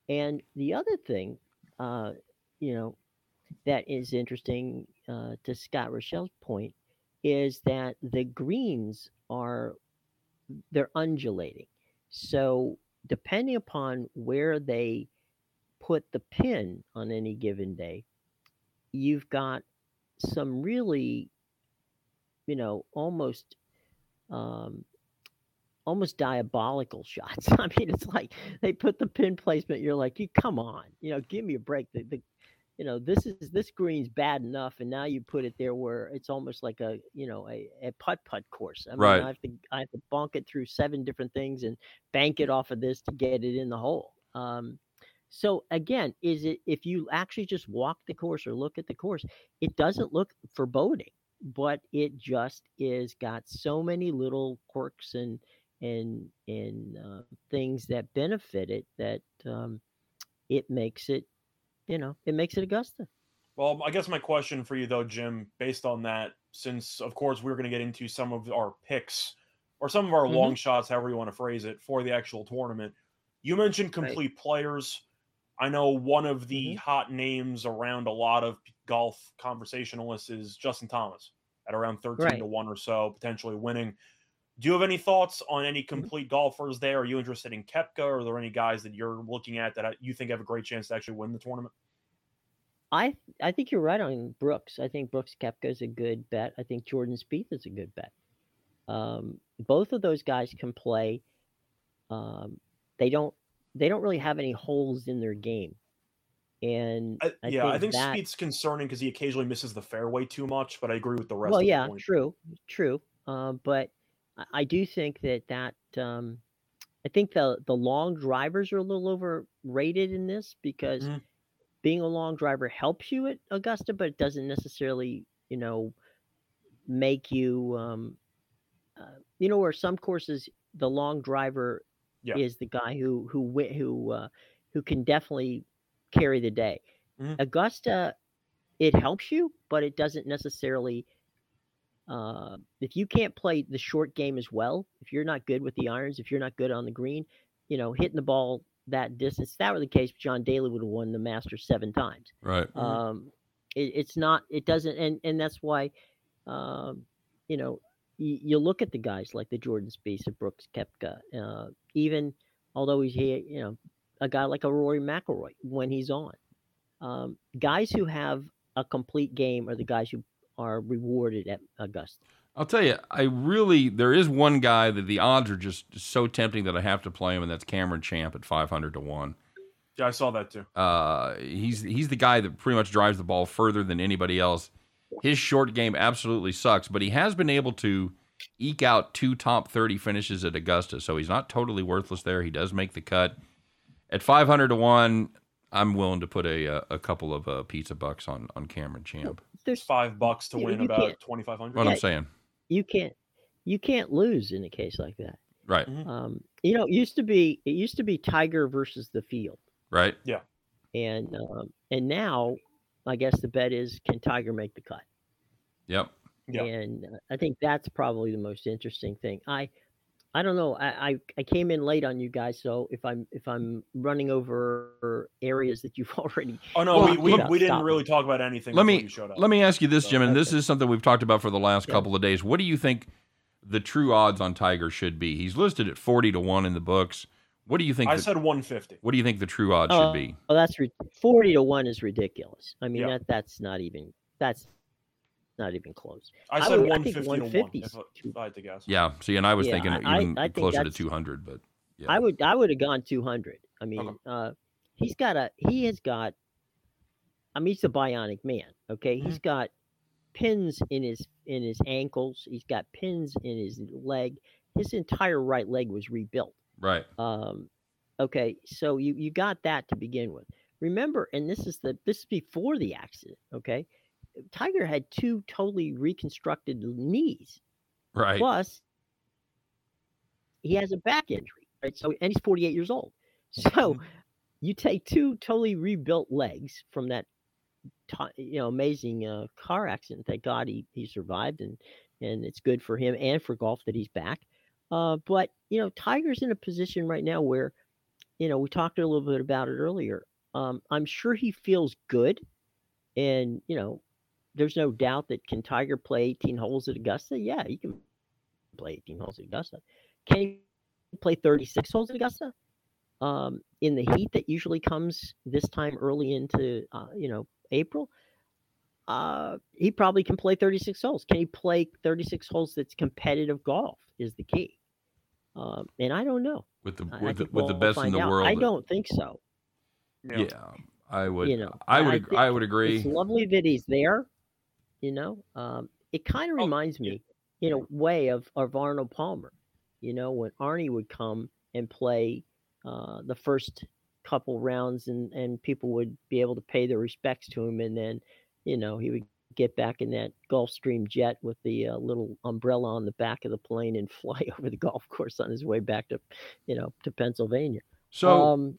And the other thing, uh, you know, that is interesting uh, to Scott Rochelle's point is that the greens are they're undulating. So depending upon where they put the pin on any given day, you've got some really, you know, almost um, almost diabolical shots. I mean, it's like they put the pin placement. You're like, you come on, you know, give me a break. The, the you know, this is this green's bad enough, and now you put it there where it's almost like a you know a, a putt putt course. I mean, Right. I have to I have to bonk it through seven different things and bank it off of this to get it in the hole. Um, so again, is it if you actually just walk the course or look at the course, it doesn't look foreboding, but it just is got so many little quirks and and and uh, things that benefit it that um, it makes it, you know, it makes it Augusta. Well, I guess my question for you though, Jim, based on that, since of course we're going to get into some of our picks or some of our Mhm. long shots, however you want to phrase it, for the actual tournament. You mentioned Right. complete players. I know one of the Mhm. hot names around a lot of golf conversationalists is Justin Thomas at around 13 to 1 or so, potentially winning. Do you have any thoughts on any Mm-hmm. complete golfers there? Are you interested in Koepka? Or are there any guys that you're looking at that you think have a great chance to actually win the tournament? I I think you're right on Brooks. I think Brooks Koepka is a good bet. I think Jordan Spieth is a good bet. Um, both of those guys can play. Um, they don't they don't really have any holes in their game, and I, I yeah, I think think that- Spieth's concerning because he occasionally misses the fairway too much, but I agree with the rest well, of yeah, true, true. Um, but I, do think that that um, I think the the long drivers are a little overrated in this because Mhm. being a long driver helps you at Augusta, but it doesn't necessarily, you know, make you, um, uh, you know, where some courses the long driver Yeah. is the guy who who who uh, who can definitely carry the day. Mhm. Augusta, it helps you, but it doesn't necessarily. Uh, if you can't play the short game as well, if you're not good with the irons, if you're not good on the green, you know, hitting the ball that distance. If that were the case, John Daly would have won the Masters seven times. Right. Mhm. Um, it, it's not. It doesn't, and and that's why, um, you know, you, you look at the guys like the Jordan Spieth, the Brooks Koepka, uh, even although he's here, you know, a guy like a Rory McIlroy when he's on. Um, guys who have a complete game are the guys who are rewarded at Augusta. I'll tell you, I really there is one guy that the odds are just so tempting that I have to play him, and that's Cameron Champ at five hundred to one. Yeah, I saw that too. Uh, he's he's the guy that pretty much drives the ball further than anybody else. His short game absolutely sucks, but he has been able to eke out two top thirty finishes at Augusta, so he's not totally worthless there. He does make the cut at five hundred to one. I'm willing to put a a, a couple of uh, pizza bucks on on Cameron Champ. There's Five bucks to Yeah, win you about twenty five hundred. What Yeah. I'm saying, you can't you can't lose in a case like that. right, Um, you know, it used to be it used to be Tiger versus the field. right, Yeah. and um, and now I guess the bet is can Tiger make the cut? yep. Yeah. And uh, I think that's probably the most interesting thing. I I don't know. I, I I came in late on you guys, so if I'm if I'm running over areas that you've already Oh no, Well, we, we, let- we didn't stop. really talk about anything. Let me- you showed up. Let me ask you this, So, Jim, and this okay. is something we've talked about for the last Yeah. couple of days. What do you think the true odds on Tiger should be? He's listed at forty to one in the books. What do you think? I the, said one fifty. what do you think the true odds Oh, should be? Oh, that's ri- forty to one is ridiculous. I mean Yeah. that that's not even that's not even close. I I said would- I one think to one. 150 If, I- if I had to guess. Yeah. See, and I was Yeah, thinking I- even I think closer to two hundred, but yeah. I would I would have gone two hundred. I mean, Okay. uh, he's got a he has got. I mean, he's a bionic man. Okay, he's Mm-hmm. got pins in his in his ankles. He's got pins in his leg. His entire right leg was rebuilt. right. Um, okay, so you you got that to begin with. Remember, and this is the this is before the accident. Okay, Tiger had two totally reconstructed knees. Right. Plus, he has a back injury, right? So, and he's 48 years old. So, Mm-hmm. you take two totally rebuilt legs from that, you know, amazing uh, car accident. Thank God he he survived, and and it's good for him and for golf that he's back. Uh, but you know, Tiger's in a position right now where, you know, we talked a little bit about it earlier. Um, I'm sure he feels good, and you know, there's no doubt that can Tiger play 18 holes at Augusta? Yeah, he can play 18 holes at Augusta. Can he play 36 holes at Augusta? Um, in the heat that usually comes this time early into uh, you know April, uh, he probably can play 36 holes. Can he play 36 holes that's competitive golf? Is the key. Um, and I don't know. with the I- I with the, with the we'll best in the out. world. I don't think so. Yeah, I would. You know, I I- would. I ag- I would agree. It's lovely that he's there. You know, um, it kind of Oh, reminds yeah. me, in a way, of of Arnold Palmer. You know, when Arnie would come and play uh, the first couple rounds, and and people would be able to pay their respects to him, and then, you know, he would get back in that Gulfstream jet with the uh, little umbrella on the back of the plane and fly over the golf course on his way back to, you know, to Pennsylvania. So um,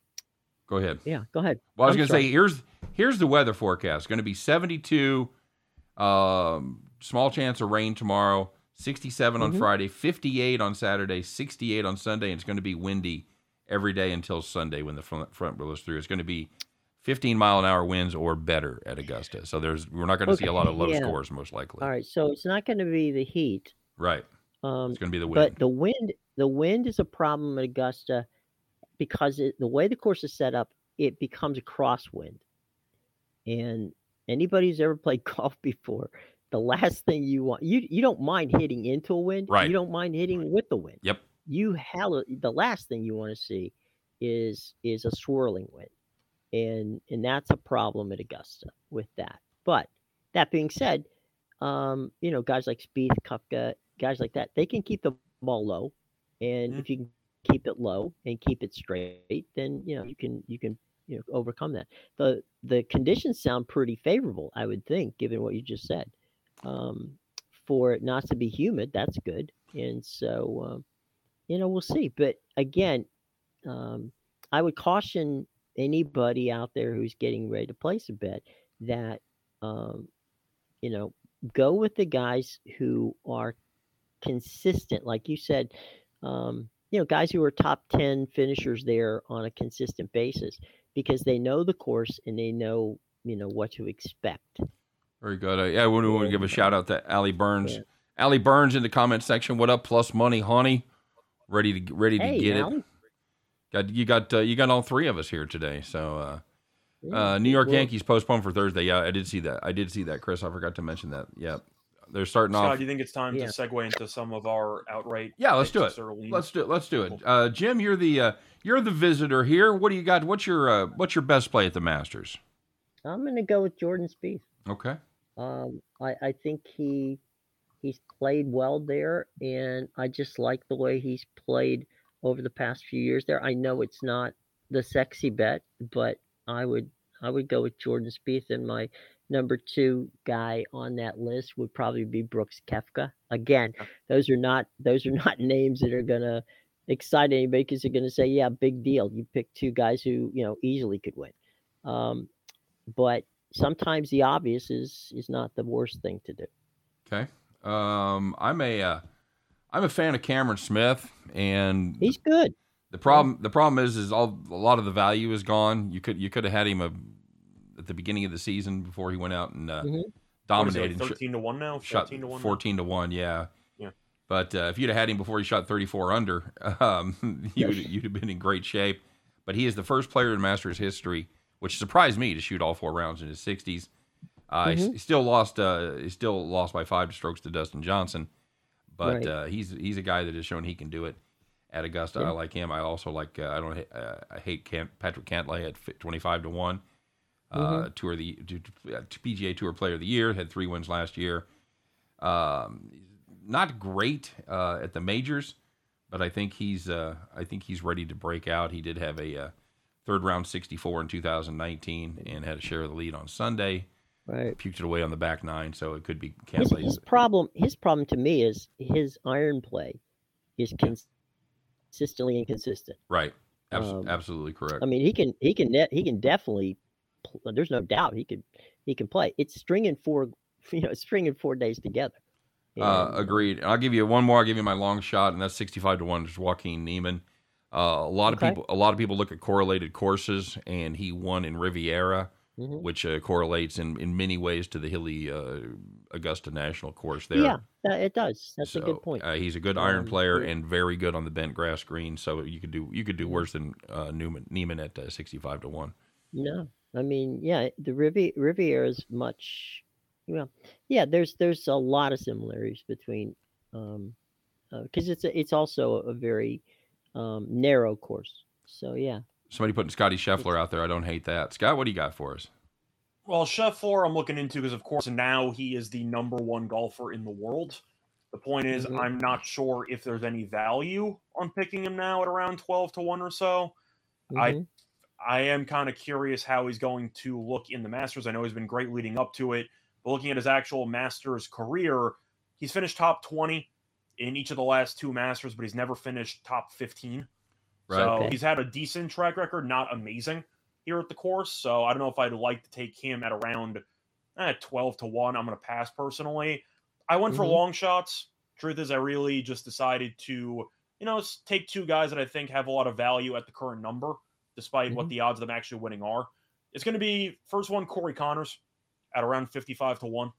go ahead. yeah, go ahead. Well, I was going to say here's here's the weather forecast. Going to be 72, um, small chance of rain tomorrow. 67 on Mhm. Friday, 58 on Saturday, 68 on Sunday, and it's going to be windy every day until Sunday when the front, front blows through. It's going to be 15 mile an hour winds or better at Augusta. So there's we're not going to see a lot of low yeah. scores most likely. All right, so it's not going to be the heat. Right. Um, It's going to be the wind. but the wind the wind is a problem at Augusta because it, the way the course is set up, it becomes a crosswind. And anybody who's ever played golf before, the last thing you want you you don't mind hitting into a wind. Right. You don't mind hitting with the wind. Yep. You hell the last thing you want to see is is a swirling wind. And and that's a problem at Augusta with that. But that being said, um, you know, guys like Spieth, Koepka, guys like that, they can keep the ball low, and Mhm. if you can keep it low and keep it straight, then you know you can you can you know overcome that. the The conditions sound pretty favorable, I would think, given what you just said. Um, for it not to be humid, that's good, and so um, you know we'll see. But again, um, I would caution anybody out there who's getting ready to place a bet that um, you know go with the guys who are consistent like you said um, you know guys who are top 10 finishers there on a consistent basis because they know the course and they know you know what to expect Very good. Uh, yeah, we want to give a shout out to Allie Burns. Yeah. Allie Burns in the comment section. What up? Plus money, honey. Ready to ready to hey get it. Allie. Got you got uh, you got all three of us here today. So uh, Yeah, uh, New York well, Yankees postponed for Thursday. Yeah, I did see that. I did see that, Chris. I forgot to mention that. Yeah, they're starting Scott, off. do you think it's time Yeah. to segue into some of our outright? Yeah, let's do it. Let's do it. Let's do it. Uh, Jim, you're the uh, you're the visitor here. What do you got? What's your uh, what's your best play at the Masters? i'm going to go with jordan Spieth. Okay. Um, I, I think he he's played well there, and I just like the way he's played over the past few years there. I know it's not the sexy bet, but I would I would go with Jordan Spieth, and my number two guy on that list would probably be Brooks Koepka. Again, those are not those are not names that are gonna excite anybody because they're gonna say, yeah, big deal. You pick two guys who you know easily could win. Um, but sometimes the obvious is is not the worst thing to do. Okay. Um, I'm a uh, I'm a fan of Cameron Smith, and He's good. the problem the problem is is all a lot of the value is gone. You could you could have had him a, at the beginning of the season before he went out and uh, What Mhm. dominated. like and sh- thirteen to one now. shot 14 to one. now? 14 to 1 yeah Yeah. but uh, if you'd have had him before he shot 34 under um, you'd, you'd have been in great shape but he is the first player in masters history which surprised me to shoot all four rounds in his 60s uh, he s- Mhm. he still lost uh, he still lost by five strokes to dustin johnson but Right. uh, he's he's a guy that has shown he can do it at augusta Yeah. i like him i also like uh, i don't uh, i hate Cant- patrick cantlay at 25 to 1 uh, Mm-hmm. tour of the PGA Tour Player of the Year had three wins last year. Um, not great uh, at the majors, but I think he's uh, I think he's ready to break out. He did have a uh, third round 64 in 2019 and had a share of the lead on Sunday. Right. Puked it away on the back nine, so it could be His, his problem his problem to me is his iron play is cons- consistently inconsistent. Right, Abs- Um, absolutely correct. I mean, he can he can ne- he can definitely. Pl- There's no doubt he could he can play. It's stringing four you know stringing four days together. Uh, agreed. And I'll give you one more. I'll give you my long shot, and that's sixty-five to one. Is Joaquin Niemann. Uh, a lot Okay. of people, a lot of people look at correlated courses, and he won in Riviera, Mhm. which uh, correlates in, in many ways to the hilly uh, Augusta National Course there. Yeah, it does. That's a good point. Uh, he's a good iron Um, player and very good on the bent grass green. So you could do you could do worse than uh, Newman Niemann at uh, sixty-five to one. No, I mean, yeah, the Rivi- Riviera is much. Well, yeah, there's there's a lot of similarities between um, because it's a, it's also a very um, narrow course. So yeah, Somebody putting Scotty Scheffler out there. I don't hate that. Scott, what do you got for us? Well, Scheffler, I'm looking into because, of course, now he is the number one golfer in the world. The point is, Mhm. I'm not sure if there's any value on picking him now at around 12 to 1 or so. I- Mhm. I am kind of curious how he's going to look in the Masters. I know he's been great leading up to it, but looking at his actual Masters career, he's finished top 20 in each of the last two Masters, but he's never finished top 15. Right. So Okay. he's had a decent track record, not amazing here at the course. So I don't know if I'd like to take him at around eh, 12 to 1. I'm going to pass personally. I went for Mhm. long shots. Truth is, I really just decided to, you know, take two guys that I think have a lot of value at the current number, despite what Mhm. the odds of them actually winning are. It's going to be first one, Corey Conners at around 55 to 1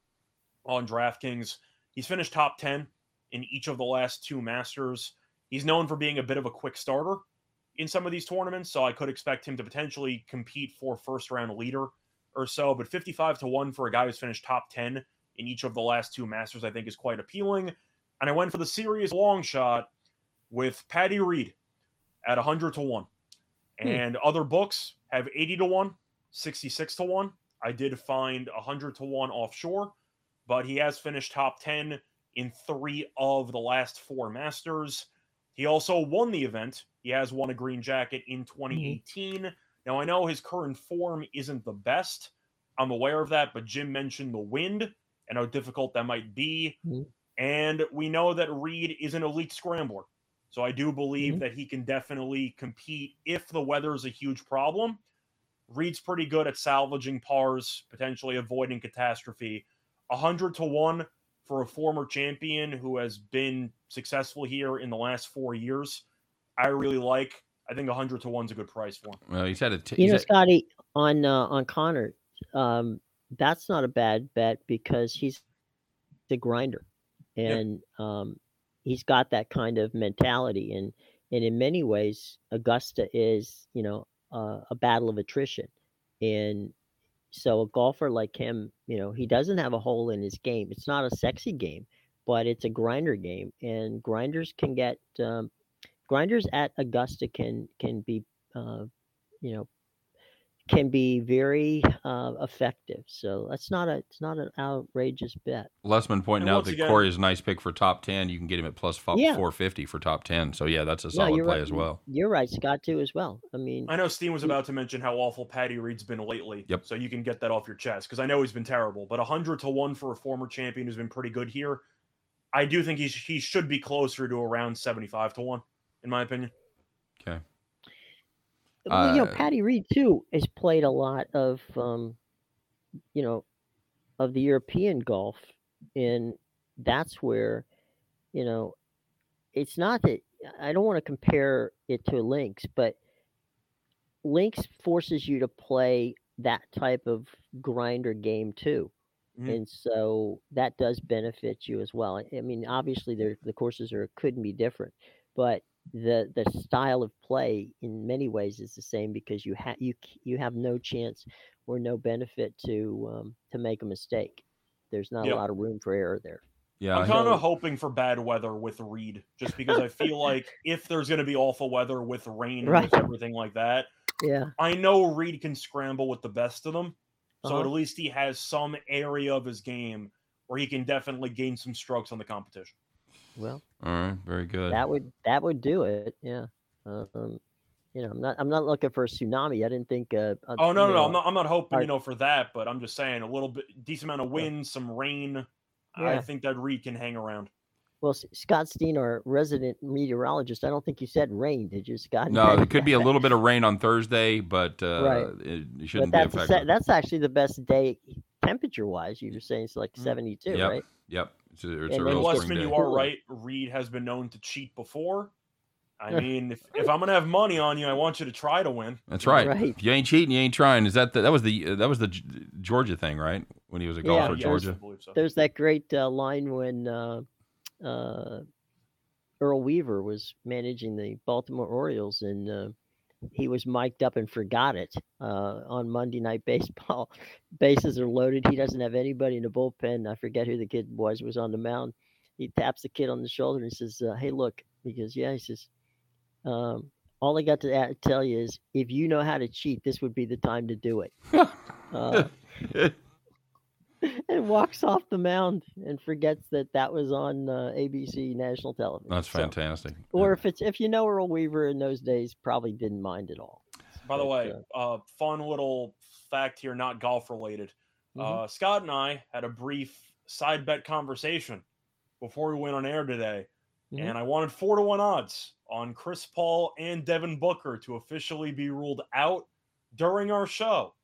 on DraftKings. He's finished top 10 in each of the last two Masters. He's known for being a bit of a quick starter in some of these tournaments, so I could expect him to potentially compete for first round leader or so. But 55 to 1 for a guy who's finished top 10 in each of the last two Masters, I think is quite appealing. And I went for the serious long shot with Patty Reed at 100 to 1. Hmm. And other books have 80 to 1, 66 to 1. I did find 100 to 1 offshore, but he has finished top 10 in three of the last four Masters. He also won the event. He has won a green jacket in 2018. Now, I know his current form isn't the best. I'm aware of that, but Jim mentioned the wind and how difficult that might be. Mhm. And we know that Reed is an elite scrambler. So I do believe Mhm. that he can definitely compete if the weather is a huge problem. Reed's pretty good at salvaging pars, potentially avoiding catastrophe. 100 to 1 for a former champion who has been successful here in the last four years. I really like. I think 100 to 1 is a good price for him. Well, he's had a. T- you he's know, had- Scotty, on uh, on Connor, um, that's not a bad bet because he's the grinder, Yep. and um, he's got that kind of mentality. And and in many ways, Augusta is you know uh, a battle of attrition, and so a golfer like him, you know, he doesn't have a hole in his game. It's not a sexy game, but it's a grinder game, and grinders can get um, grinders at Augusta can can be uh, you know can be very uh, effective. So that's not a it's not an outrageous bet. Lessman pointing out that again- Corey is a nice pick for top 10. You can get him at plus fo- Yeah. 450 for top 10. So, yeah, that's a solid you're play right. as well. You're right, Scott too as well. I mean, I know Steen was about to mention how awful Patty Reed's been lately. Yep. So you can get that off your chest because I know he's been terrible. But 100 to 1 for a former champion who's been pretty good here. I do think he, he should be closer to around 75 to 1, in my opinion. Okay. Well, you know, uh, Patty Reed too has played a lot of um, you know of the European golf, and that's where you know it's not that I don't want to compare it to links, but links forces you to play that type of grinder game too. Mhm. And so that does benefit you as well. I mean, obviously, the courses are couldn't be different, but the the style of play in many ways is the same because you have you you have no chance or no benefit to um, to make a mistake. There's not Yep. a lot of room for error there. Yeah. I'm kind of hoping for bad weather with Reed, just because I feel like if there's going to be awful weather with rain and Right. with everything like that, Yeah, I know Reed can scramble with the best of them. So Uh-huh. at least he has some area of his game where he can definitely gain some strokes on the competition. Well, All right. Very good. that would that would do it. Yeah. Um, you know, I'm not I'm not looking for a tsunami. I didn't think. Uh, uh, Oh no, you no, no! know, I'm not. I'm not hoping, our- you know, for that. But I'm just saying, a little bit, decent amount of wind, some rain. I think that Reed can hang around. Well, Scott Steen, our resident meteorologist, I don't think you said rain, did you, Scott? no, there could be a little bit of rain on Thursday, but uh, Right. it, it shouldn't be that's a se- affected. that's actually the best day temperature wise. You were saying it's like Mm. 72, Yep. right? Yep. It's a, it's And a real And it's spring Westman, you are right. Reed has been known to cheat before. I mean, if, if I'm gonna have money on you, I want you to try to win. That's right. Right. If you ain't cheating, you ain't trying. Is that the, that was the that was the Georgia thing, right? When he was a golfer, at yes, Georgia. I so. There's that great uh, line when uh, uh, Earl Weaver was managing the Baltimore Orioles and uh, he was mic'd up and forgot it uh, on Monday Night Baseball. Bases are loaded. He doesn't have anybody in the bullpen. I forget who the kid was was on the mound. he taps the kid on the shoulder and says, uh, "Hey, look." He goes, "Yeah." He says, um, "All I got to a- tell you is, if you know how to cheat, this would be the time to do it." uh, and walks off the mound and forgets that that was on uh, ABC national television. That's So- fantastic. or if it's if you know Earl Weaver in those days, probably didn't mind at all. By the But, way, uh, fun little fact here, not golf related. Uh, Scott and I had a brief side bet conversation before we went on air today, Mhm. and I wanted four to one odds on Chris Paul and Devin Booker to officially be ruled out during our show.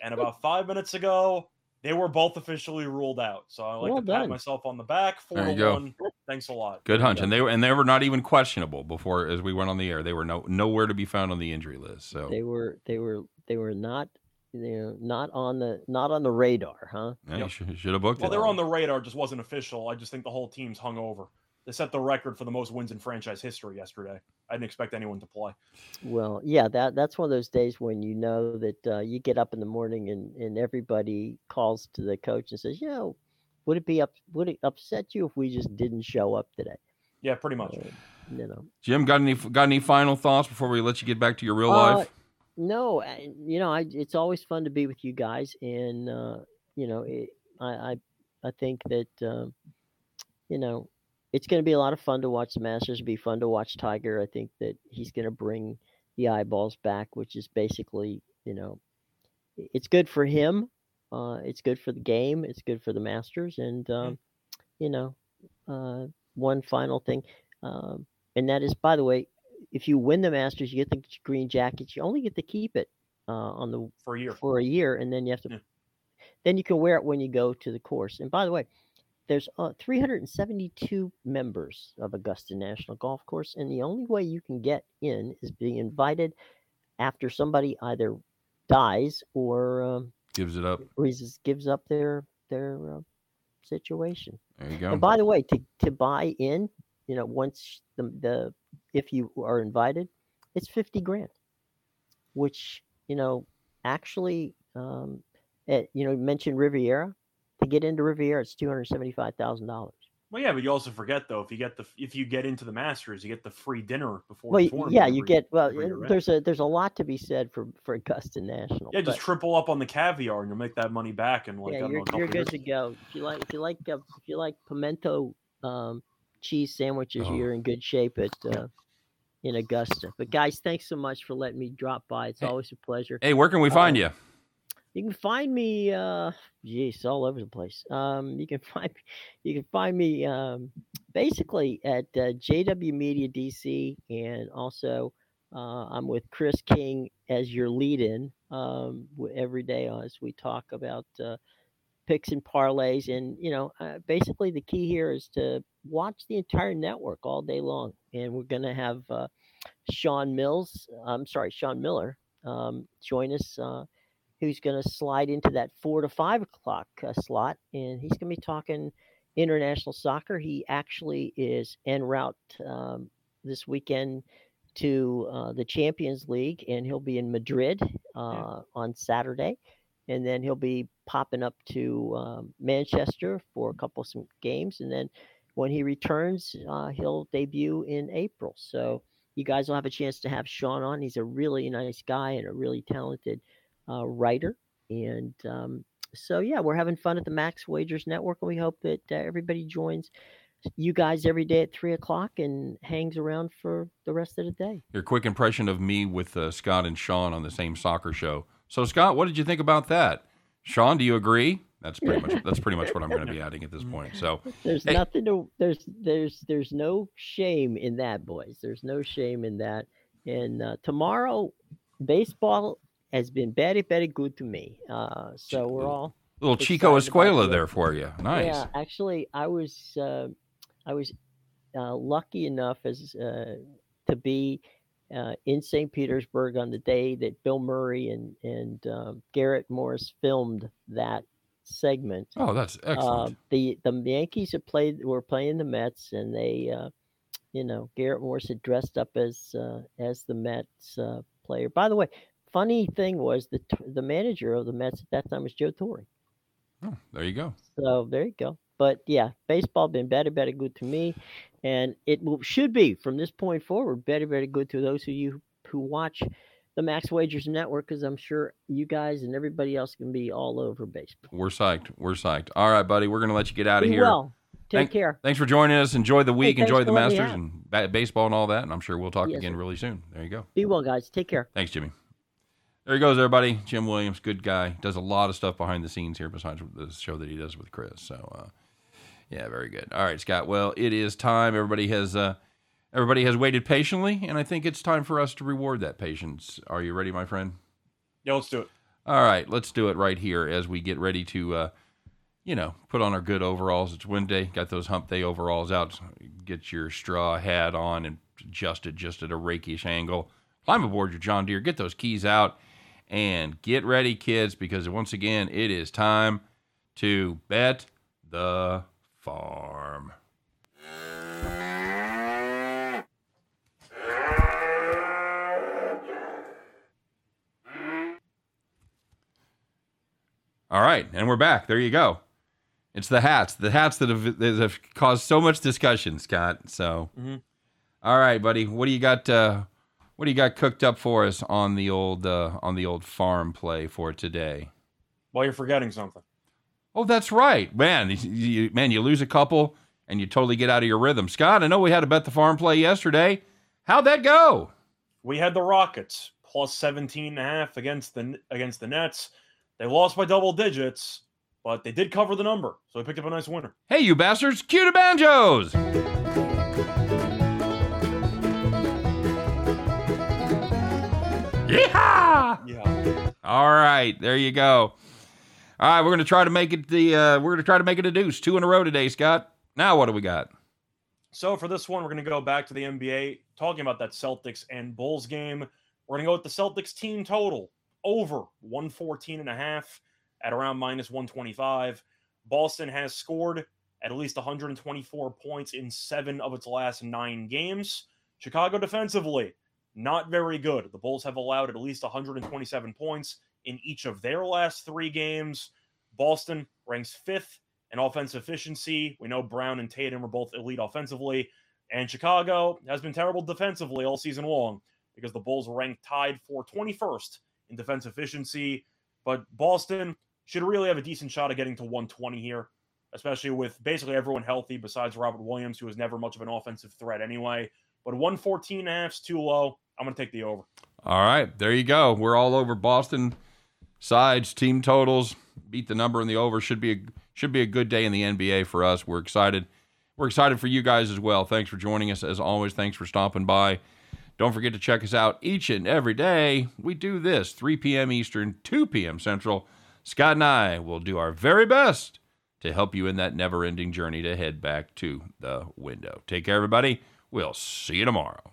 and about five minutes ago, they were both officially ruled out. So I like Well to pat myself on the back. Four There to you go. one. Thanks a lot. Good hunch, go. and they were and they were not even questionable before as we went on the air. They were no nowhere to be found on the injury list. So They were they were they were not you know not on the not on the radar, huh? yeah, Yep. you should, should have booked Well, it. they were on the radar, just wasn't official. I just think the whole team's hung over. They set the record for the most wins in franchise history yesterday. I didn't expect anyone to play. Well, yeah, that that's one of those days when you know that uh, you get up in the morning and and everybody calls to the coach and says, you know, would it be up would it upset you if we just didn't show up today? Yeah, pretty much. Uh, you know. Jim, got any got any final thoughts before we let you get back to your real Uh, life? No, you know, I it's always fun to be with you guys, and uh, you know, it, I, I I think that um, you know it's going to be a lot of fun to watch the Masters. It'll be fun to watch Tiger. I think that he's going to bring the eyeballs back, which is basically you know, it's good for him. Uh, it's good for the game. It's good for the Masters, and um, you know, uh, one final thing, um, and that is, by the way, if you win the Masters, you get the green jacket. You only get to keep it uh, on the For a year. for a year, and then you have to. Yeah. Then you can wear it when you go to the course. And by the way, there's uh, 372 members of Augusta National Golf Course, and the only way you can get in is being invited after somebody either dies or um, Gives it up. gives up their their uh, situation. There you go. And by the way, to, to buy in, you know, once the, the if you are invited, it's fifty grand, which you know actually, um, eh, you know, you mentioned Riviera. To get into Riviera, it's two hundred seventy five thousand dollars. Well, yeah, but you also forget though if you get the if you get into the Masters, you get the free dinner before Well, the y- tournament. yeah, you every- get well. every year, right? There's a there's a lot to be said for for Augusta National. Yeah, just triple up on the caviar and you'll make that money back And like yeah, you're, a couple you're good years. to go. If you like, if you like, uh, if you like pimento um, cheese sandwiches, Oh. you're in good shape at uh, in Augusta. But guys, thanks so much for letting me drop by. It's Hey. always a pleasure. Hey, where can we find Uh, you? You can find me, uh, geez, all over the place. Um, you can find you can find me um, basically at uh, JW Media DC, and also uh, I'm with Chris King as your lead-in um, every day as we talk about uh, picks and parlays. And you know, uh, basically the key here is to watch the entire network all day long. And we're gonna have uh, Sean Mills, I'm sorry, Sean Miller, um, join us. Uh, who's going to slide into that four to five o'clock uh, slot, and he's going to be talking international soccer. He actually is en route um, this weekend to uh, the Champions League, and he'll be in Madrid uh, on Saturday, and then he'll be popping up to um, Manchester for a couple of some games, and then when he returns, uh, he'll debut in April. So you guys will have a chance to have Sean on. He's a really nice guy and a really talented uh, writer. And um, so, yeah, we're having fun at the Max Wagers Network, and we hope that uh, everybody joins you guys every day at three o'clock and hangs around for the rest of the day. Your quick impression of me with uh, Scott and Sean on the same soccer show. So, Scott, what did you think about that? Sean, do you agree? That's pretty much that's pretty much what I'm going to be adding at this point. So, There's Hey. nothing to there's there's there's no shame in that, boys. There's no shame in that. And uh, tomorrow, baseball has been very very good to me. Uh, so we're all little Chico Escuela there for you. Nice. Yeah, actually, I was uh, I was uh, lucky enough as uh, to be uh, in St. Petersburg on the day that Bill Murray and and um Garrett Morris filmed that segment. Oh, that's Uh, excellent. the the Yankees had played were playing the Mets, and they, uh, you know, Garrett Morris had dressed up as uh, as the Mets uh, player. By the way, funny thing was the the manager of the Mets at that time was Joe Torre. oh, there you go. So there you go. but yeah, baseball been better, better good to me, and it will, should be from this point forward better, very good to those of you who watch the Max Wagers Network, because I'm sure you guys and everybody else can be all over baseball. We're psyched. We're psyched. All right, buddy. We're gonna let you get out of Be here. well. Take Thank- care. Thanks for joining us. Enjoy the week. thanks Enjoy the Masters and ba- baseball and all that. And I'm sure we'll talk Yes, again sir. really soon. There you go. Be well, guys. Take care. Thanks, Jimmy. There he goes, everybody. Jim Williams, good guy. Does a lot of stuff behind the scenes here besides the show that he does with Chris. So, uh, yeah, very good. All right, Scott. Well, it is time. Everybody has uh, everybody has waited patiently, and I think it's time for us to reward that patience. Are you ready, my friend? Yeah, let's do it. All right, let's do it right here as we get ready to, uh, you know, put on our good overalls. It's Wednesday. Got those hump day overalls out. Get your straw hat on and adjust it just at a rakish angle. Climb aboard your John Deere. Get those keys out and get ready, kids, because once again, it is time to bet the farm. All right, and we're back. There you go. It's the hats, the hats that have, that have caused so much discussion, Scott. So, Mhm. all right, buddy, what do you got? Uh, what do you got cooked up for us on the old uh, on the old farm play for today? Well, you're forgetting something. Oh, that's right, man. You, you- man, you lose a couple and you totally get out of your rhythm. Scott, I know we had to bet the farm play yesterday. How'd that go? We had the Rockets plus 17 and a half against the against the Nets. They lost by double digits, but they did cover the number, so they picked up a nice winner. Hey, you bastards, cue the banjos. Yeehaw! Yeah. All right, there you go. All right, we're gonna try to make it the uh, we're gonna try to make it a deuce, two in a row today, Scott. Now what do we got? So for this one, we're going to go back to the NBA, talking about that Celtics and Bulls game. We're going to go with the Celtics team total over 114 and a half at around minus 125. Boston has scored at least 124 points in seven of its last nine games. Chicago defensively, not very good. The Bulls have allowed at least 127 points in each of their last three games. Boston ranks fifth in offensive efficiency. We know Brown and Tatum are both elite offensively. And Chicago has been terrible defensively all season long because the Bulls ranked tied for 21st in defense efficiency. But Boston should really have a decent shot at getting to 120 here, especially with basically everyone healthy besides Robert Williams, who was never much of an offensive threat anyway. But 114 and a half is too low. I'm going to take the over. All right, there you go. We're all over Boston sides, team totals. Beat the number in the over. Should be a should be a good day in the NBA for us. We're excited. We're excited for you guys as well. Thanks for joining us as always. Thanks for stopping by. Don't forget to check us out each and every day. We do this 3 p.m. Eastern, 2 p.m. Central. Scott and I will do our very best to help you in that never ending journey to head back to the window. Take care, everybody. We'll see you tomorrow.